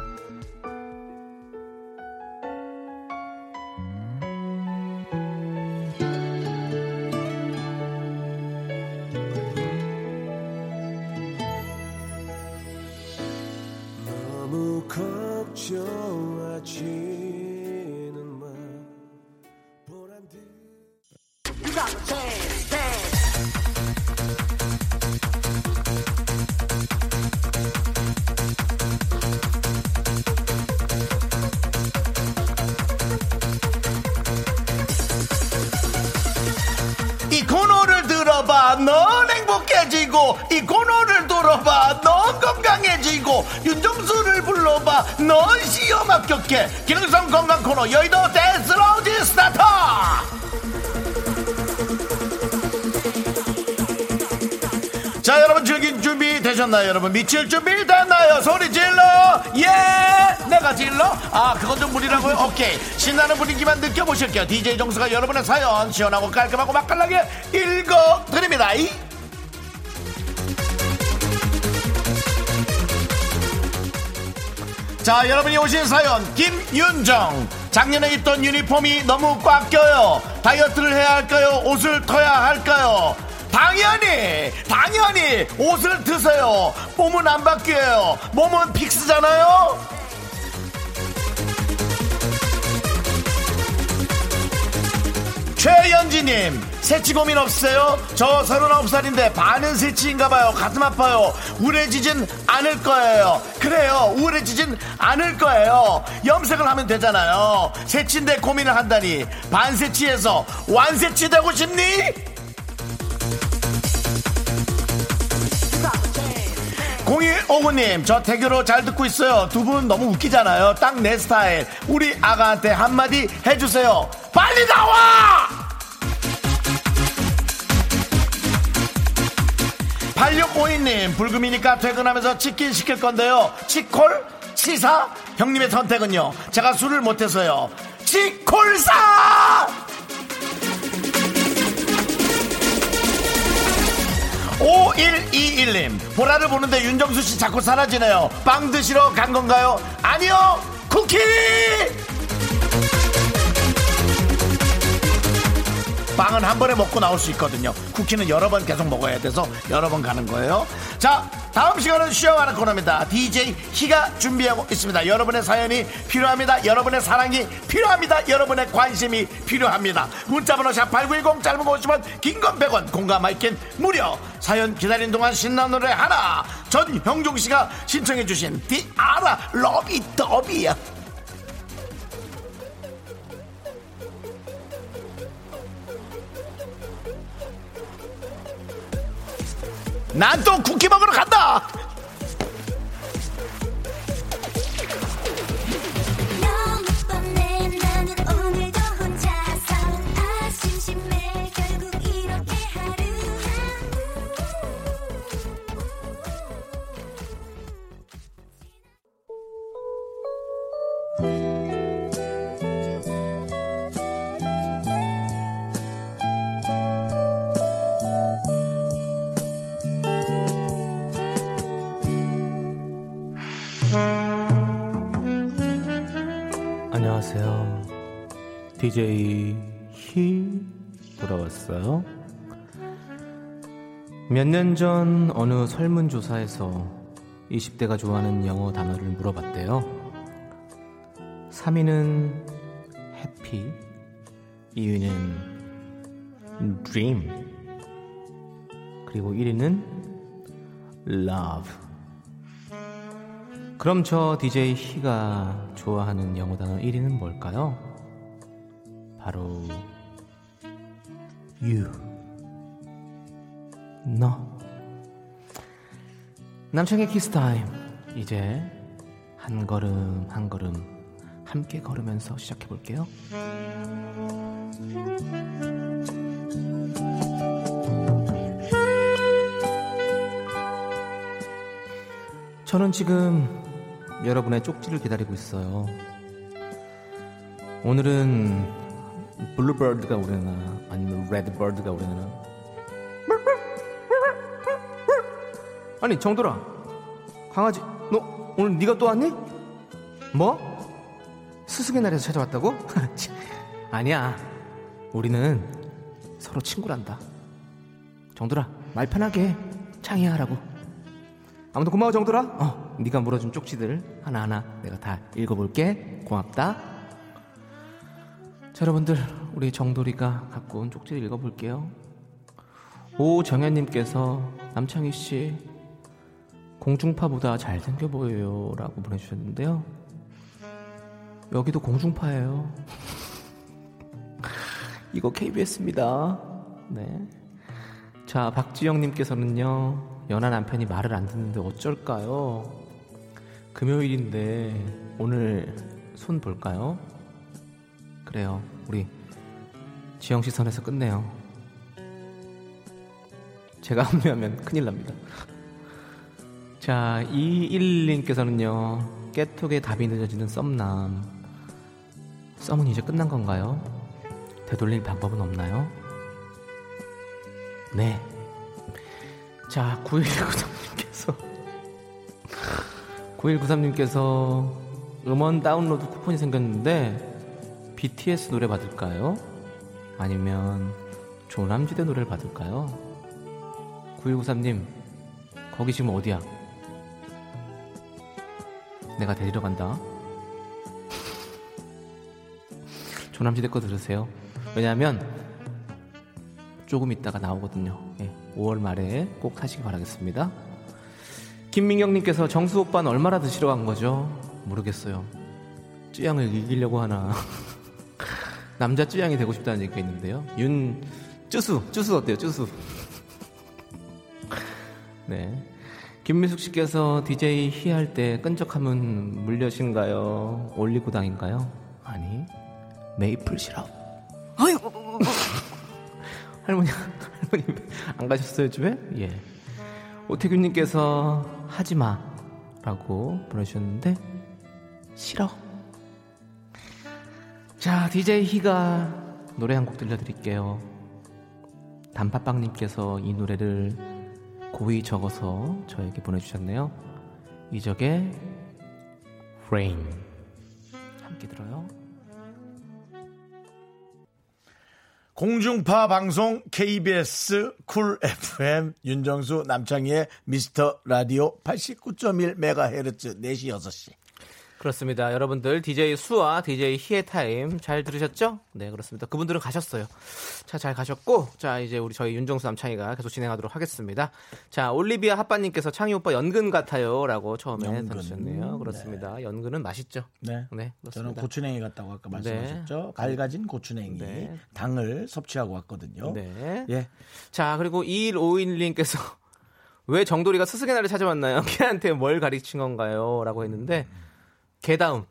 미칠 준비 됐나요? 소리 질러 예! 내가 질러? 아 그건 좀 무리라고요? 오케이. 신나는 분위기만 느껴보실게요. DJ 정수가 여러분의 사연 시원하고 깔끔하고 맛깔나게 읽어드립니다. 이! 자, 여러분이 오신 사연, 김윤정. 작년에 입던 유니폼이 너무 꽉 껴요. 다이어트를 해야 할까요? 옷을 터야 할까요? 당연히, 당연히 옷을 드세요. 몸은 안 바뀌어요. 몸은 픽스잖아요? 최연지님, 새치 고민 없으세요? 저 39살인데 반은 새치인가봐요. 가슴 아파요. 우울해지진 않을 거예요. 그래요. 우울해지진 않을 거예요. 염색을 하면 되잖아요. 새치인데 고민을 한다니. 반새치에서 완새치 되고 싶니? 0159님, 저 태교로 잘 듣고 있어요. 두 분 너무 웃기잖아요. 딱 내 스타일. 우리 아가한테 한마디 해주세요. 빨리 나와! 8652님, 불금이니까 퇴근하면서 치킨 시킬 건데요. 치콜? 치사? 형님의 선택은요. 제가 술을 못해서요. 치콜사! 5121님 보라를 보는데 윤정수 씨 자꾸 사라지네요. 빵 드시러 간 건가요? 아니요! 쿠키 빵은 한 번에 먹고 나올 수 있거든요. 쿠키는 여러 번 계속 먹어야 돼서 여러 번 가는 거예요. 자 다음 시간은 쉬어가는 코너입니다. DJ 희가 준비하고 있습니다. 여러분의 사연이 필요합니다. 여러분의 사랑이 필요합니다. 여러분의 관심이 필요합니다. 문자번호 샵8910 짧은 거 50원 긴건 100원 공감 마이캔 무료. 사연 기다린 동안 신나는 노래 하나. 전형종 씨가 신청해 주신 디아라 러비 더비야 난 또 쿠키 먹으러 간다 DJ 히 돌아왔어요. 몇 년 전 어느 설문조사에서 20대가 좋아하는 영어 단어를 물어봤대요. 3위는 해피, 2위는 dream, 그리고 1위는 love. 그럼 저 DJ 희가 좋아하는 영어 단어 1위는 뭘까요? 바로 no. 남창의 키스 타임. 이제 한 걸음 한 걸음 함께 걸으면서 시작해 볼게요. 저는 지금 여러분의 쪽지를 기다리고 있어요. 오늘은 bluebird가 오려나 아니면 red bird가 오려나 아니 정돌아 강아지 너 오늘 네가 또 왔니? 뭐? 스승의 날에서 찾아왔다고? 아니야 우리는 서로 친구란다 정돌아 말 편하게 해. 창의하라고 아무튼 고마워 정돌아 어 네가 물어준 쪽지들 하나하나 내가 다 읽어볼게 고맙다 자 여러분들 우리 정돌이가 갖고 온 쪽지를 읽어볼게요. 오정현님께서 남창희 씨 공중파보다 잘생겨 보여요 라고 보내주셨는데요. 여기도 공중파예요. 이거 KBS입니다. 네. 자 박지영님께서는요 연하 남편이 말을 안 듣는데 어쩔까요? 금요일인데 오늘 손 볼까요 그래요 우리 지영 씨 선에서 끝내요 제가 합류하면 큰일 납니다 자, 211님께서는요, 깨톡에 답이 늦어지는 썸남. 썸은 이제 끝난 건가요? 되돌릴 방법은 없나요? 네. 자, 9193님께서, 9193님께서 음원 다운로드 쿠폰이 생겼는데, BTS 노래 받을까요? 아니면 조남지대 노래를 받을까요? 9193님, 거기 지금 어디야? 내가 데리러 간다. 조남지대 거 들으세요. 왜냐하면 조금 있다가 나오거든요. 예, 5월 말에 꼭 사시기 바라겠습니다. 김민경님께서 정수 오빠는 얼마나 드시러 간 거죠? 모르겠어요. 쯔양을 이기려고 하나. 남자 쯔양이 되고 싶다는 얘기가 있는데요. 윤 쯔수 쯔수 어때요? 쯔수. 네. 김미숙 씨께서 DJ 희할 때 끈적함은 물엿인가요? 올리고당인가요? 아니 메이플 시럽. 아이고 할머니 할머니 안 가셨어요 집에? 예. 오태균님께서 하지 마 라고 보내주셨는데 싫어. 자 DJ 희가 노래 한 곡 들려드릴게요. 단팥빵님께서 이 노래를 고이 적어서 저에게 보내주셨네요. 이적의 Rain 함께 들어요. 공중파 방송 KBS Cool FM 윤정수 남창희의 미스터 라디오 89.1MHz 4시 6시. 그렇습니다. 여러분들 DJ 수와 DJ 희의 타임 잘 들으셨죠? 네, 그렇습니다. 그분들은 가셨어요. 자, 잘 가셨고, 자, 이제 우리 저희 윤정수 남창희가 계속 진행하도록 하겠습니다. 자, 올리비아 핫바 님께서 창희 오빠 연근 같아요라고 처음에. 들으셨네요. 그렇습니다. 연근은 맛있죠? 네. 네, 저는. 고추냉이 같다고 아까 말씀하셨죠. 갈가진 고추냉이 네. 당을 섭취하고 왔거든요. 네. 예. 자, 그리고 2151 님께서 왜 정돌이가 스승의 날을 찾아왔나요? 걔한테 뭘 가르친 건가요? 라고 했는데, 개다움.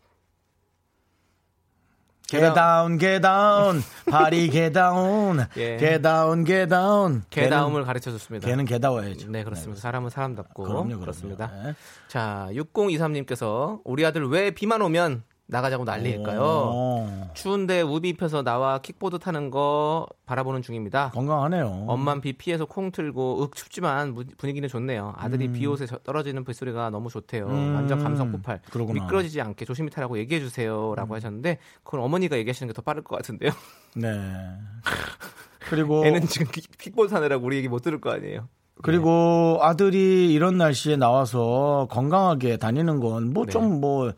개다운 개다운 파리 개다운 예. 개다운 개다운 개다움을 가르쳐 줬습니다. 걔는 개다워야죠. 네, 그렇습니다. 사람은 사람답고. 그럼요, 그럼요. 그렇습니다. 네. 자, 6023님께서 우리 아들 왜 비만 오면 나가자고 난리일까요? 어, 추운데 우비 입혀서 나와 킥보드 타는 거 바라보는 중입니다. 건강하네요. 엄만 비 피해서 콩 틀고 윽 춥지만 무- 분위기는 좋네요. 아들이 음. 비옷에 저- 떨어지는 빗소리가 너무 좋대요. 완전 감성 폭발. 그러구나. 음. 미끄러지지 않게 조심히 타라고 얘기해 주세요라고 하셨는데 그건 어머니가 얘기하시는 게 더 빠를 것 같은데요. 네. 그리고 애는 지금 킥- 킥보드 타느라고 우리 얘기 못 들을 거 아니에요. 그리고 아들이 이런 날씨에 나와서 건강하게 다니는 건뭐 네. 좀뭐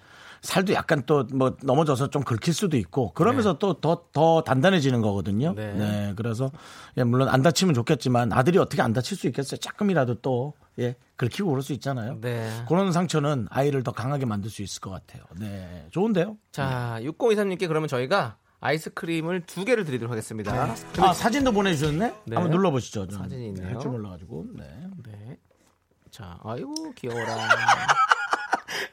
살도 약간 또 뭐 넘어져서 좀 긁힐 수도 있고 그러면서 또 더더 단단해지는 거거든요. 네. 네. 그래서 예, 물론 안 다치면 좋겠지만 아들이 어떻게 안 다칠 수 있겠어요. 조금이라도 또 예, 긁히고 그럴 수 있잖아요. 네. 그런 상처는 아이를 더 강하게 만들 수 있을 것 같아요. 네. 좋은데요? 자, 6023님께 그러면 저희가 아이스크림을 두 개를 드리도록 하겠습니다. 아, 사진도 보내주셨네? 네. 한번 눌러보시죠. 좀. 사진이 있네요. 할줄 몰라가지고. 네. 네. 자, 아이고 귀여워라.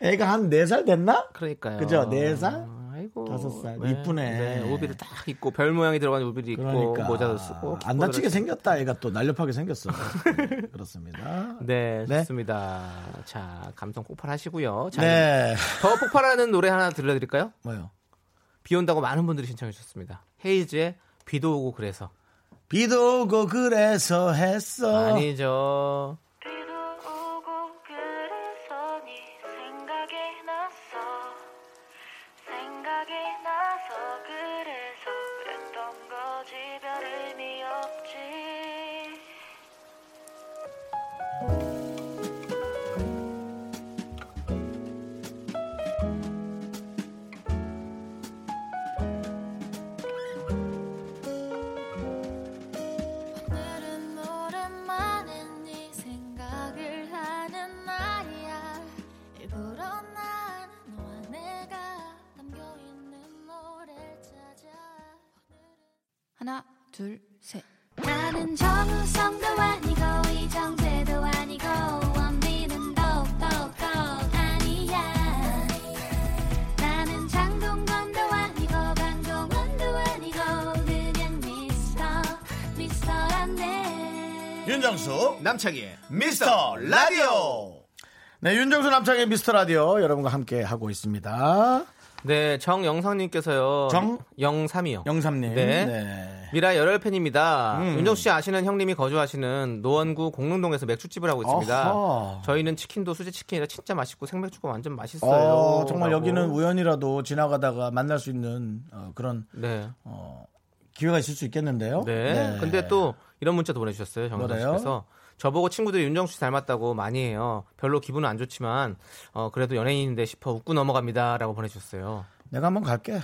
애가 한 4살 됐나? 그러니까요. 그죠? 네 살? 아이고. 다섯 살. 이쁘네. 네, 우비를 딱 입고 별 모양이 들어간 우비를 입고 그러니까 모자도 쓰고 안 다치게 생겼다 애가 또 날렵하게 생겼어. 네, 그렇습니다. 네, 네. 좋습니다. 자, 감성 폭발하시고요. 자, 네. 더 폭발하는 노래 하나 들려드릴까요? 뭐요? 비 온다고 많은 분들이 신청해 주셨습니다. 헤이즈의 비도 오고 그래서 비도 오고 그래서 했어. 아니죠. 네, 윤정수 남창의 미스터 라디오 여러분과 함께 하고 있습니다. 네, 정영상님께서요. 정? 영삼이요. 영삼님. 네. 네. 미라 열혈 팬입니다. 음. 윤정수 씨 아시는 형님이 거주하시는 노원구 공릉동에서 맥주집을 하고 있습니다. 어허. 저희는 치킨도 수제 치킨이라 진짜 맛있고 생맥주가 완전 맛있어요. 어, 정말 라고. 여기는 우연이라도 지나가다가 만날 수 있는 어, 그런 네. 어, 기회가 있을 수 있겠는데요. 네. 근데 또 이런 문자도 보내주셨어요. 뭐래요? 정영상 씨께서 저보고 친구들이 윤정수 씨 닮았다고 많이 해요. 별로 기분은 안 좋지만 어, 그래도 연예인인데 싶어 웃고 넘어갑니다라고 보내주셨어요. 내가 한번 갈게.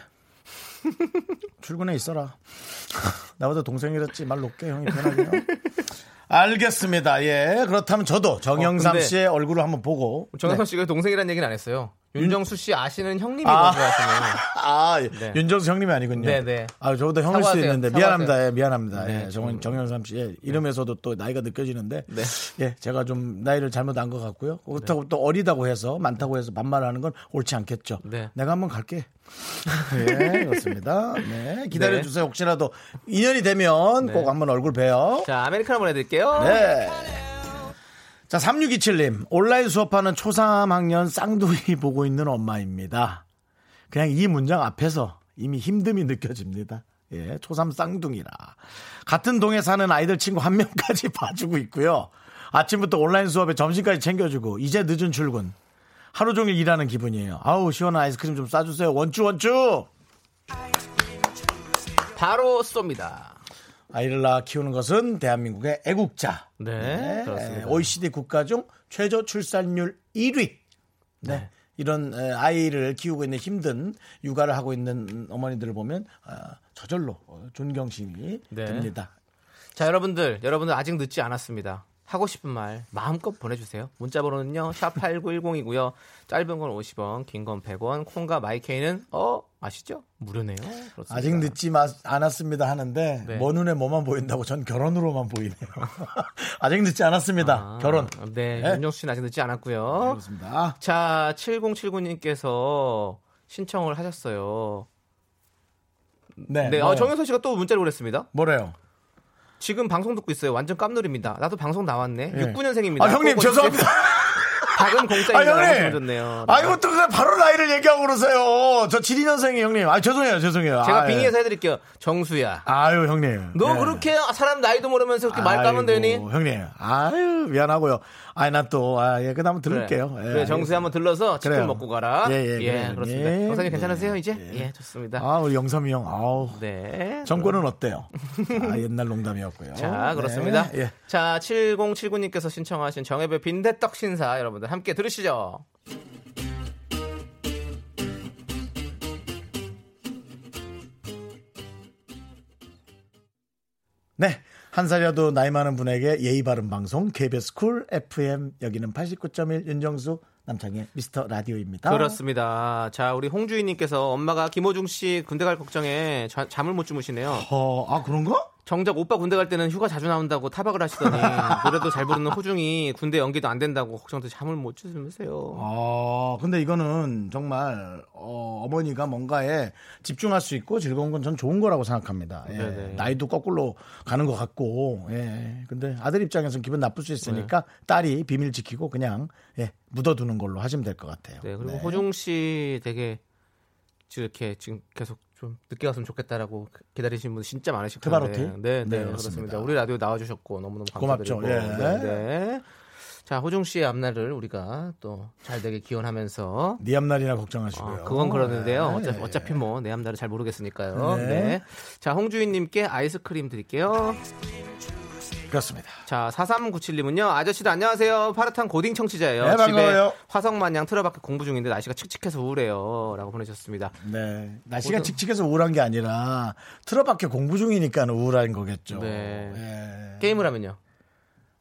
출근해 있어라. 나보다 동생이랬지 말 높게 형이 편하게요. 알겠습니다. 예. 그렇다면 저도 정영삼 어, 씨의 얼굴을 한번 보고. 정영상 네. 씨가 동생이라는 얘기는 안 했어요. 윤정수 씨 아시는 형님이 아. 거주하시는 아, 네. 윤정수 형님이 아니군요. 네, 네. 아, 저보다 형일 사과하세요. 있는데 사과하세요. 미안합니다. 예, 미안합니다. 네, 예, 정, 좀- 정영삼 씨의 이름에서도 또 나이가 느껴지는데 네. 예, 제가 좀 나이를 잘못 안 것 같고요. 그렇다고 또 어리다고 해서 많다고 해서 반말하는 건 옳지 않겠죠. 네. 내가 한번 갈게. 예, 그렇습니다. 네, 기다려 주세요. 혹시라도 인연이 되면 네. 꼭 한번 얼굴 봬요. 자, 아메리카노 보내드릴게요. 네. 자, 3627님. 온라인 수업하는 초3학년 쌍둥이 보고 있는 엄마입니다. 그냥 이 문장 앞에서 이미 힘듦이 느껴집니다. 예, 초3 쌍둥이라. 같은 동에 사는 아이들 친구 한 명까지 봐주고 있고요. 아침부터 온라인 수업에 점심까지 챙겨주고, 이제 늦은 출근. 하루 종일 일하는 기분이에요. 아우, 시원한 아이스크림 좀 싸주세요. 원쭈, 원쭈! 바로 쏩니다. 아이를 낳아 키우는 것은 대한민국의 애국자. 네, 그렇습니다. OECD 국가 중 최저 출산율 1위. 네. 이런 에, 아이를 키우고 있는 힘든 육아를 하고 있는 어머니들을 보면 아, 저절로 어, 존경심이 네. 듭니다. 자, 여러분들, 여러분들 아직 늦지 않았습니다. 하고 싶은 말 마음껏 보내주세요. 문자 번호는요, 샵 8910이고요. 짧은 건 50원, 긴 건 100원, 콩과 마이케이는, 어, 아시죠? 무료네요. 그렇습니다. 아직 늦지 마- 않았습니다 하는데 네. 먼 눈에 뭐만 보인다고 전 결혼으로만 보이네요. 아직 늦지 않았습니다. 아, 결혼. 네, 네. 윤정수 씨는 아직 늦지 않았고요. 그렇습니다. 자, 7079님께서 신청을 하셨어요. 네. 네, 뭐요? 어, 정현석 씨가 또 문자를 보냈습니다. 뭐래요? 지금 방송 듣고 있어요. 완전 깜놀입니다. 나도 방송 나왔네. 예. 69년생입니다. 아, 형님, 죄송합니다. 아, 공짜입니다. 형님. 좋네요. 아, 이거 또 그냥 바로 나이를 얘기하고 그러세요. 저 72년생이 형님. 아, 죄송해요, 죄송해요. 제가 아, 빙의해서 예. 해드릴게요. 정수야. 아유, 형님. 너 예. 그렇게 사람 나이도 모르면서 그렇게 말 까면 되니? 형님. 아유, 미안하고요. 아이, 난 또, 아, 예, 그 다음 들을게요. 그래, 예, 그래, 정수야 한번 들러서 치킨 그래요. 먹고 가라. 예, 예, 그래요. 그렇습니다. 예, 예. 괜찮으세요 이제? 예, 좋습니다. 아, 우리 영삼이 형. 아우. 네. 정권은 어때요? 아, 옛날 농담이었고요. 자, 그렇습니다. 네, 예. 자, 7079님께서 신청하신 정혜배 빈대떡 신사 여러분들 함께 들으시죠. 네. 한 살이라도 나이 많은 분에게 예의 바른 방송 KBS 쿨 FM 여기는 89.1 윤정수 남창의 미스터 라디오입니다. 그렇습니다. 자, 우리 홍주인님께서 엄마가 김호중 씨 군대 갈 걱정에 자- 잠을 못 주무시네요. 어, 아 그런가? 정작 오빠 군대 갈 때는 휴가 자주 나온다고 타박을 하시더니 노래도 잘 부르는 호중이 군대 연기도 안 된다고 걱정돼 잠을 못 주무세요. 아, 근데 이거는 정말 어, 어머니가 뭔가에 집중할 수 있고 즐거운 건 전 좋은 거라고 생각합니다. 예. 나이도 거꾸로 가는 것 같고, 예. 근데 아들 입장에서는 기분 나쁠 수 있으니까 딸이 비밀 지키고 그냥 예, 묻어두는 걸로 하시면 될 것 같아요. 네, 그리고 네. 호중 씨 되게 이렇게 지금 계속 좀 늦게 갔으면 좋겠다라고 기다리시는 분 진짜 많으실 텐데. 트바로티? 네, 네, 네, 그렇습니다. 그렇습니다. 우리 라디오 나와주셨고 너무너무 고맙죠. 감사드리고. 예. 네, 네. 자, 호중 씨의 앞날을 우리가 또 잘 되게 기원하면서 네 앞날이나 걱정하시고요. 아, 그건 그러는데요. 네. 어차피, 어차피 뭐 내 앞날을 잘 모르겠으니까요. 네. 네. 자, 홍주인님께 아이스크림 드릴게요. 그렇습니다. 자, 4397님은요. 아저씨도 안녕하세요. 파릇한 고딩 청취자예요. 네, 반가워요. 집에 화성 마냥 틀어박혀 공부 중인데 날씨가 칙칙해서 우울해요. 라고 보내셨습니다. 네. 날씨가 모두- 칙칙해서 우울한 게 아니라 틀어박혀 공부 중이니까 우울한 거겠죠. 네. 예. 게임을 하면요.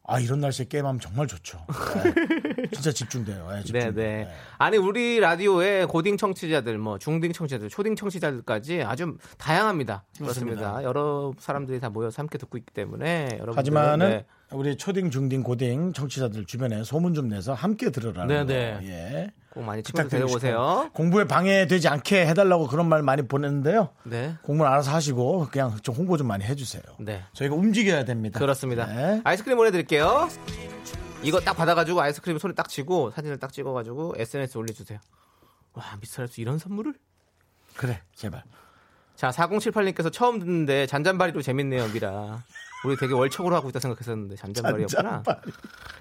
아, 이런 날씨에 게임하면 정말 좋죠. 네. 진짜 집중돼요. 예, 집중. 네, 네. 아니, 우리 라디오에 고딩 청취자들, 뭐, 중딩 청취자들, 초딩 청취자들까지 아주 다양합니다. 그렇습니다. 그렇습니다. 여러 사람들이 다 모여서 함께 듣고 있기 때문에. 여러분들 하지만은 네. 우리 초딩, 중딩, 고딩 청취자들 주변에 소문 좀 내서 함께 들으라는 네, 거. 네. 예. 꼭 많이 부탁드리고 데려오세요. 공부에 방해되지 않게 해달라고 그런 말 많이 보냈는데요. 네. 공부는 알아서 하시고 그냥 좀 홍보 좀 많이 해주세요. 네. 저희가 움직여야 됩니다. 그렇습니다. 네. 아이스크림 보내드릴게요. 이거 딱 받아가지고 아이스크림 손에 딱 쥐고 사진을 딱 찍어가지고 SNS 올려주세요. 와, 미스터라스 이런 선물을? 그래, 제발. 자, 4078님께서 처음 듣는데 잔잔바리로 재밌네요, 미라. 우리 되게 월척으로 하고 있다 생각했었는데 잔잔바리였구나. 잔잔바리.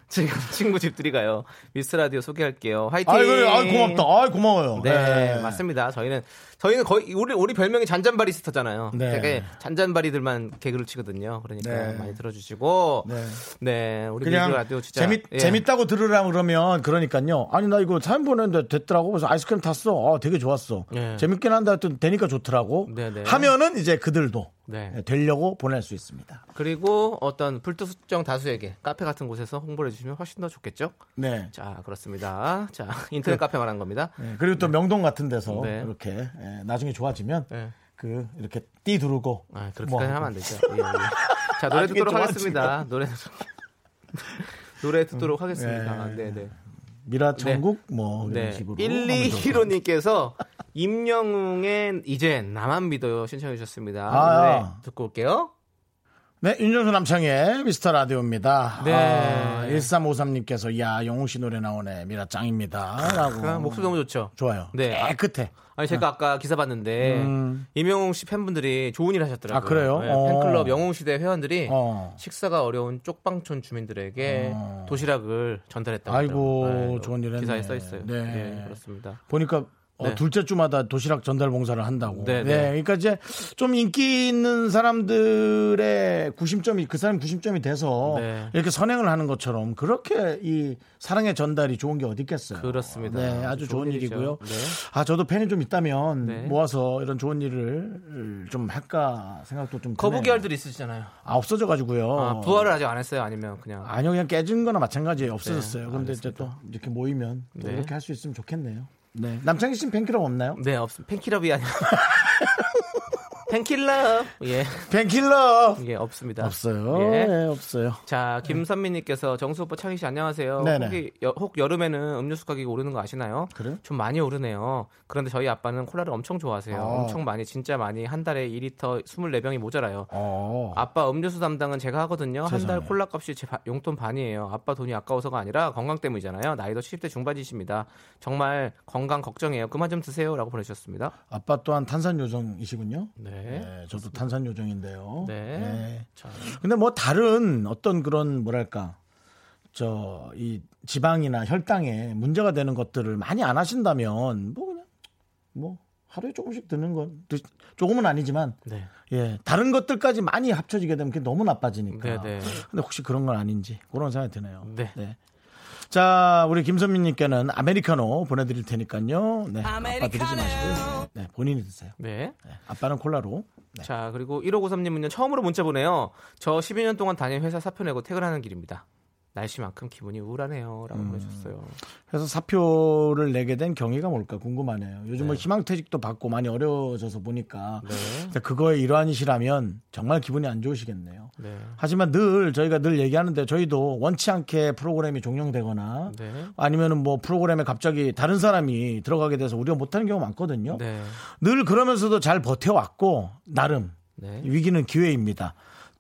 지금 친구 집들이 가요. 미스터 라디오 소개할게요. 화이팅. 아이, 고맙다. 아이, 고마워요. 네, 맞습니다. 저희는 저희는 거의 우리 우리 별명이 잔잔바리스타잖아요. 네. 되게 잔잔바리들만 개그를 치거든요. 그러니까 네. 많이 들어주시고 네. 네, 우리 그냥 라디오 진짜 재밌, 예. 재밌다고 들으라고 그러면 그러니까요. 아니, 나 이거 사연 보냈는데 됐더라고. 그래서 아이스크림 탔어. 아, 되게 좋았어. 예. 재밌긴 한데 하여튼 되니까 좋더라고. 네, 네. 하면은 이제 그들도 네. 되려고 보낼 수 있습니다. 그리고 어떤 불특정 다수에게 카페 같은 곳에서 홍보를 해주시면 훨씬 더 좋겠죠. 네. 자, 그렇습니다. 자, 인터넷 카페 말한 겁니다. 네, 그리고 또 명동 같은 데서 네. 이렇게 예, 나중에 좋아지면 네. 그 이렇게 띠 두르고 아, 그렇게까지 뭐 하면 안 되죠. 예, 예. 자, 노래 듣도록 좋아지면. 하겠습니다. 노래 노래 듣도록 하겠습니다. 네. 네, 네. 미라 천국 뭐 이런 네. 식으로 하면 좋을 것 1215님께서 임영웅의 이제 나만 믿어요 신청해 주셨습니다. 아. 노래 듣고 올게요. 네, 윤정수 남창의 미스터 라디오입니다. 네. 아, 1353님께서 야 영웅 씨 노래 나오네 미라 짱입니다. 라고 그 목소리 너무 좋죠. 좋아요. 네. 깨끗해. 아니 제가 아까 기사 봤는데 음. 임영웅 씨 팬분들이 좋은 일 하셨더라고요. 아, 그래요? 네, 어. 팬클럽 영웅 시대 회원들이 어. 식사가 어려운 쪽방촌 주민들에게 어. 도시락을 전달했다고 아이고, 하더라고요. 좋은 일 했네. 기사에 써 있어요. 네. 네, 그렇습니다. 보니까 어, 네. 둘째 주마다 도시락 전달 봉사를 한다고. 네, 네, 네. 그러니까 이제 좀 인기 있는 사람들의 구심점이 그 사람 구심점이 돼서 네. 이렇게 선행을 하는 것처럼 그렇게 이 사랑의 전달이 좋은 게 어디 있겠어요. 그렇습니다. 네, 아주 좋은, 좋은. 일이고요. 네. 아, 저도 팬이 좀 있다면 네. 모아서 이런 좋은 일을 좀 할까 생각도 좀 거북이. 알들이 있으시잖아요. 아, 없어져 가지고요. 아, 부활을 아직 안 했어요? 아니면 그냥 아니요, 그냥 깨진 거나 마찬가지예요. 없어졌어요. 네, 근데 이제 또 이렇게 모이면 또 네. 이렇게 할 수 있으면 좋겠네요. 네. 남창희 씨는 팬클럽 없나요? 네, 없습니다. 팬클럽이 아니라 팬킬러. 예. 팬킬러 예, 없습니다. 없어요. 예. 예, 없어요. 자, 김선미님께서 정수 오빠 창희 씨 안녕하세요. 네네. 혹이 여, 혹 여름에는 음료수 가격이 오르는 거 아시나요? 그래요? 좀 많이 오르네요. 그런데 저희 아빠는 콜라를 엄청 좋아하세요. 아. 엄청 많이 진짜 많이 한 달에 2리터 24병이 모자라요. 어. 아빠 음료수 담당은 제가 하거든요. 한 달. 콜라 값이 제 바- 용돈 반이에요. 아빠 돈이 아까워서가 아니라 건강 때문이잖아요. 나이도 70대 중반이십니다. 정말 건강 걱정해요. 그만 좀 드세요라고 보내주셨습니다. 아빠 또한 탄산 요정이시군요. 네. 네, 저도 탄산 요정인데요. 네. 자, 근데 뭐 다른 어떤 그런 뭐랄까 저 이 지방이나 혈당에 문제가 되는 것들을 많이 안 하신다면 뭐 그냥 뭐 하루에 조금씩 드는 건 드- 조금은 아니지만 네. 예 다른 것들까지 많이 합쳐지게 되면 그게 너무 나빠지니까. 네, 네. 근데 혹시 그런 건 아닌지 그런 생각이 드네요. 네. 자, 우리 김선민님께는 아메리카노 보내드릴 테니까요. 네, 아빠 드리지 마시고요. 네, 본인이 드세요. 네. 네, 아빠는 콜라로. 네. 자, 그리고 1593님은요, 처음으로 문자 보내요. 저 12년 동안 다닌 회사 사표 내고 퇴근하는 길입니다. 날씨만큼 기분이 우울하네요. 라고 음. 보내주셨어요. 그래서 사표를 내게 된 경위가 뭘까 궁금하네요. 요즘 뭐 희망퇴직도 받고 많이 어려워져서 보니까 네. 그거의 일환이시라면 정말 기분이 안 좋으시겠네요. 네. 하지만 늘 저희가 늘 얘기하는데 저희도 원치 않게 프로그램이 종영되거나 네. 아니면은 뭐 프로그램에 갑자기 다른 사람이 들어가게 돼서 우리가 못하는 경우가 많거든요. 네. 늘 그러면서도 잘 버텨왔고 나름 네. 위기는 기회입니다.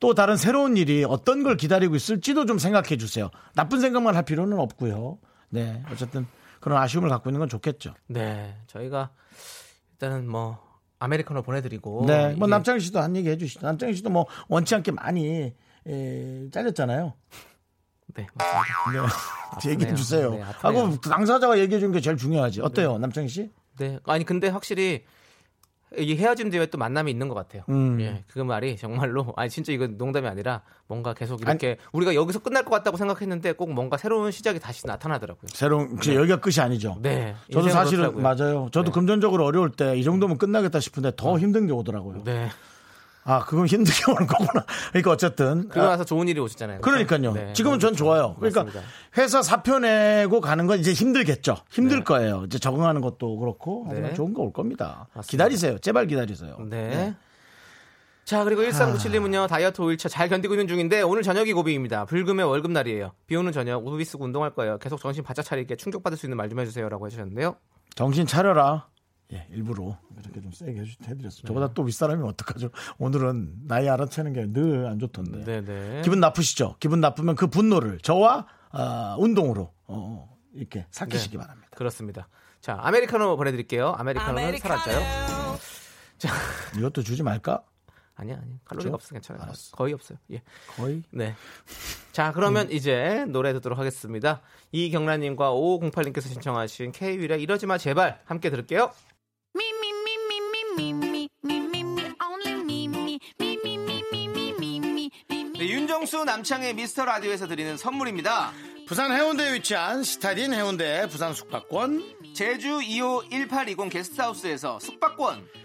또 다른 새로운 일이 어떤 걸 기다리고 있을지도 좀 생각해 주세요. 나쁜 생각만 할 필요는 없고요. 네, 어쨌든 그런 아쉬움을 갖고 있는 건 좋겠죠. 네. 저희가 일단은 뭐, 아메리카노 보내드리고. 네, 뭐 남창희 씨도 한 얘기 해주시죠. 남창희 씨도 뭐 원치 않게 많이 에, 잘렸잖아요. 네, 맞습니다. 네, 얘기해 주세요. 네. 하고 당사자가 얘기해 주는 게 제일 중요하지. 어때요, 남창희 씨? 네. 아니, 근데 확실히 이 헤어짐 뒤에 또 만남이 있는 것 같아요. 음. 예, 그 말이 정말로 아니 진짜 이건 농담이 아니라 뭔가 계속 이렇게 우리가 여기서 끝날 것 같다고 생각했는데 꼭 뭔가 새로운 시작이 다시 나타나더라고요. 새로운 그 여기가 끝이 아니죠. 네, 저도 사실은 그렇더라고요. 맞아요. 저도 네. 금전적으로 어려울 때 이 정도면 끝나겠다 싶은데 더 힘든 게 오더라고요. 네. 아, 그건 힘들게 오는 거구나. 그러니까 어쨌든 그러고 아, 나서 좋은 일이 오셨잖아요. 그러니까요. 네, 지금은 전 좋아요. 그러니까 맞습니다. 회사 사표 내고 가는 건 이제 힘들겠죠. 힘들 네. 거예요. 이제 적응하는 것도 그렇고 하지만 네. 좋은 거 올 겁니다. 맞습니다. 기다리세요. 제발 기다리세요. 네. 자, 그리고 1397님은요, 다이어트 5일차 잘 견디고 있는 중인데, 오늘 저녁이 고비입니다. 불금의 월급날이에요. 비 오는 저녁, 우비 쓰고 운동할 거예요. 계속 정신 바짝 차리게 충격받을 수 있는 말 좀 해주세요. 라고 해주셨는데요. 정신 차려라. 예, 일부러 이렇게 좀 세게. 네. 저보다 또 윗사람이면 어떡하죠? 오늘은 나이 알아채는 게 늘 안 좋던데. 네네. 기분 나쁘시죠? 기분 나쁘면 그 분노를 저와 아, 운동으로 어, 이렇게 삭히시기 네. 바랍니다. 그렇습니다. 자, 아메리카노 보내드릴게요. 아메리카노는 사라져요. 이것도 주지 말까? 아니야, 아니야. 칼로리가 그렇죠? 없어. 괜찮아요. 알았어. 거의 없어요. 예. 거의 네. 자, 그러면 이제 노래 듣도록 하겠습니다. 이경란님과 5508님께서 신청하신 K-윌의 이러지 마 제발 함께 들을게요. 네, 윤정수 남창의 미스터 라디오에서 드리는 선물입니다. 부산 해운대에 위치한 시타딘 해운대 부산 숙박권 제주 2호 1820 게스트하우스에서 숙박권.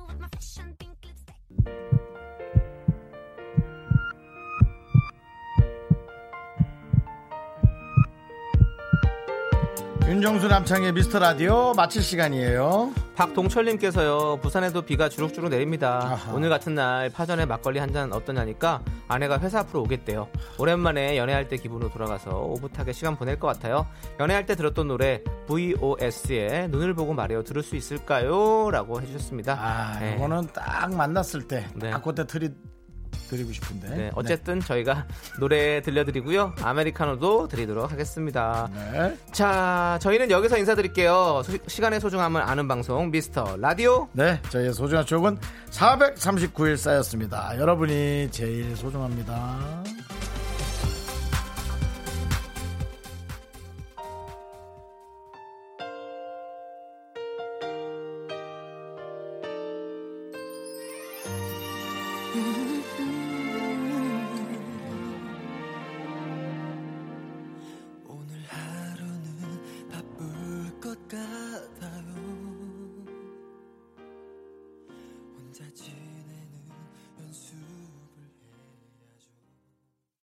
윤정수 남창희의 미스터 라디오 마칠 시간이에요. 박동철님께서요 부산에도 비가 주룩주룩 내립니다 아하. 오늘 같은 날 파전에 막걸리 한 잔 어떠냐니까 아내가 회사 앞으로 오겠대요 오랜만에 연애할 때 기분으로 돌아가서 오붓하게 시간 보낼 것 같아요 연애할 때 들었던 노래 VOS의 눈을 보고 말해요 들을 수 있을까요? 라고 해주셨습니다 아, 네. 이거는 딱 만났을 때, 네. 딱 그때 틀어 드리고 싶은데. 네, 어쨌든 저희가 노래 들려드리고요 아메리카노도 드리도록 하겠습니다 네. 자 저희는 여기서 인사드릴게요 소- 시간의 소중함을 아는 방송 미스터 라디오 네, 저희의 소중한 추억은 439일 쌓였습니다. 여러분이 제일 소중합니다.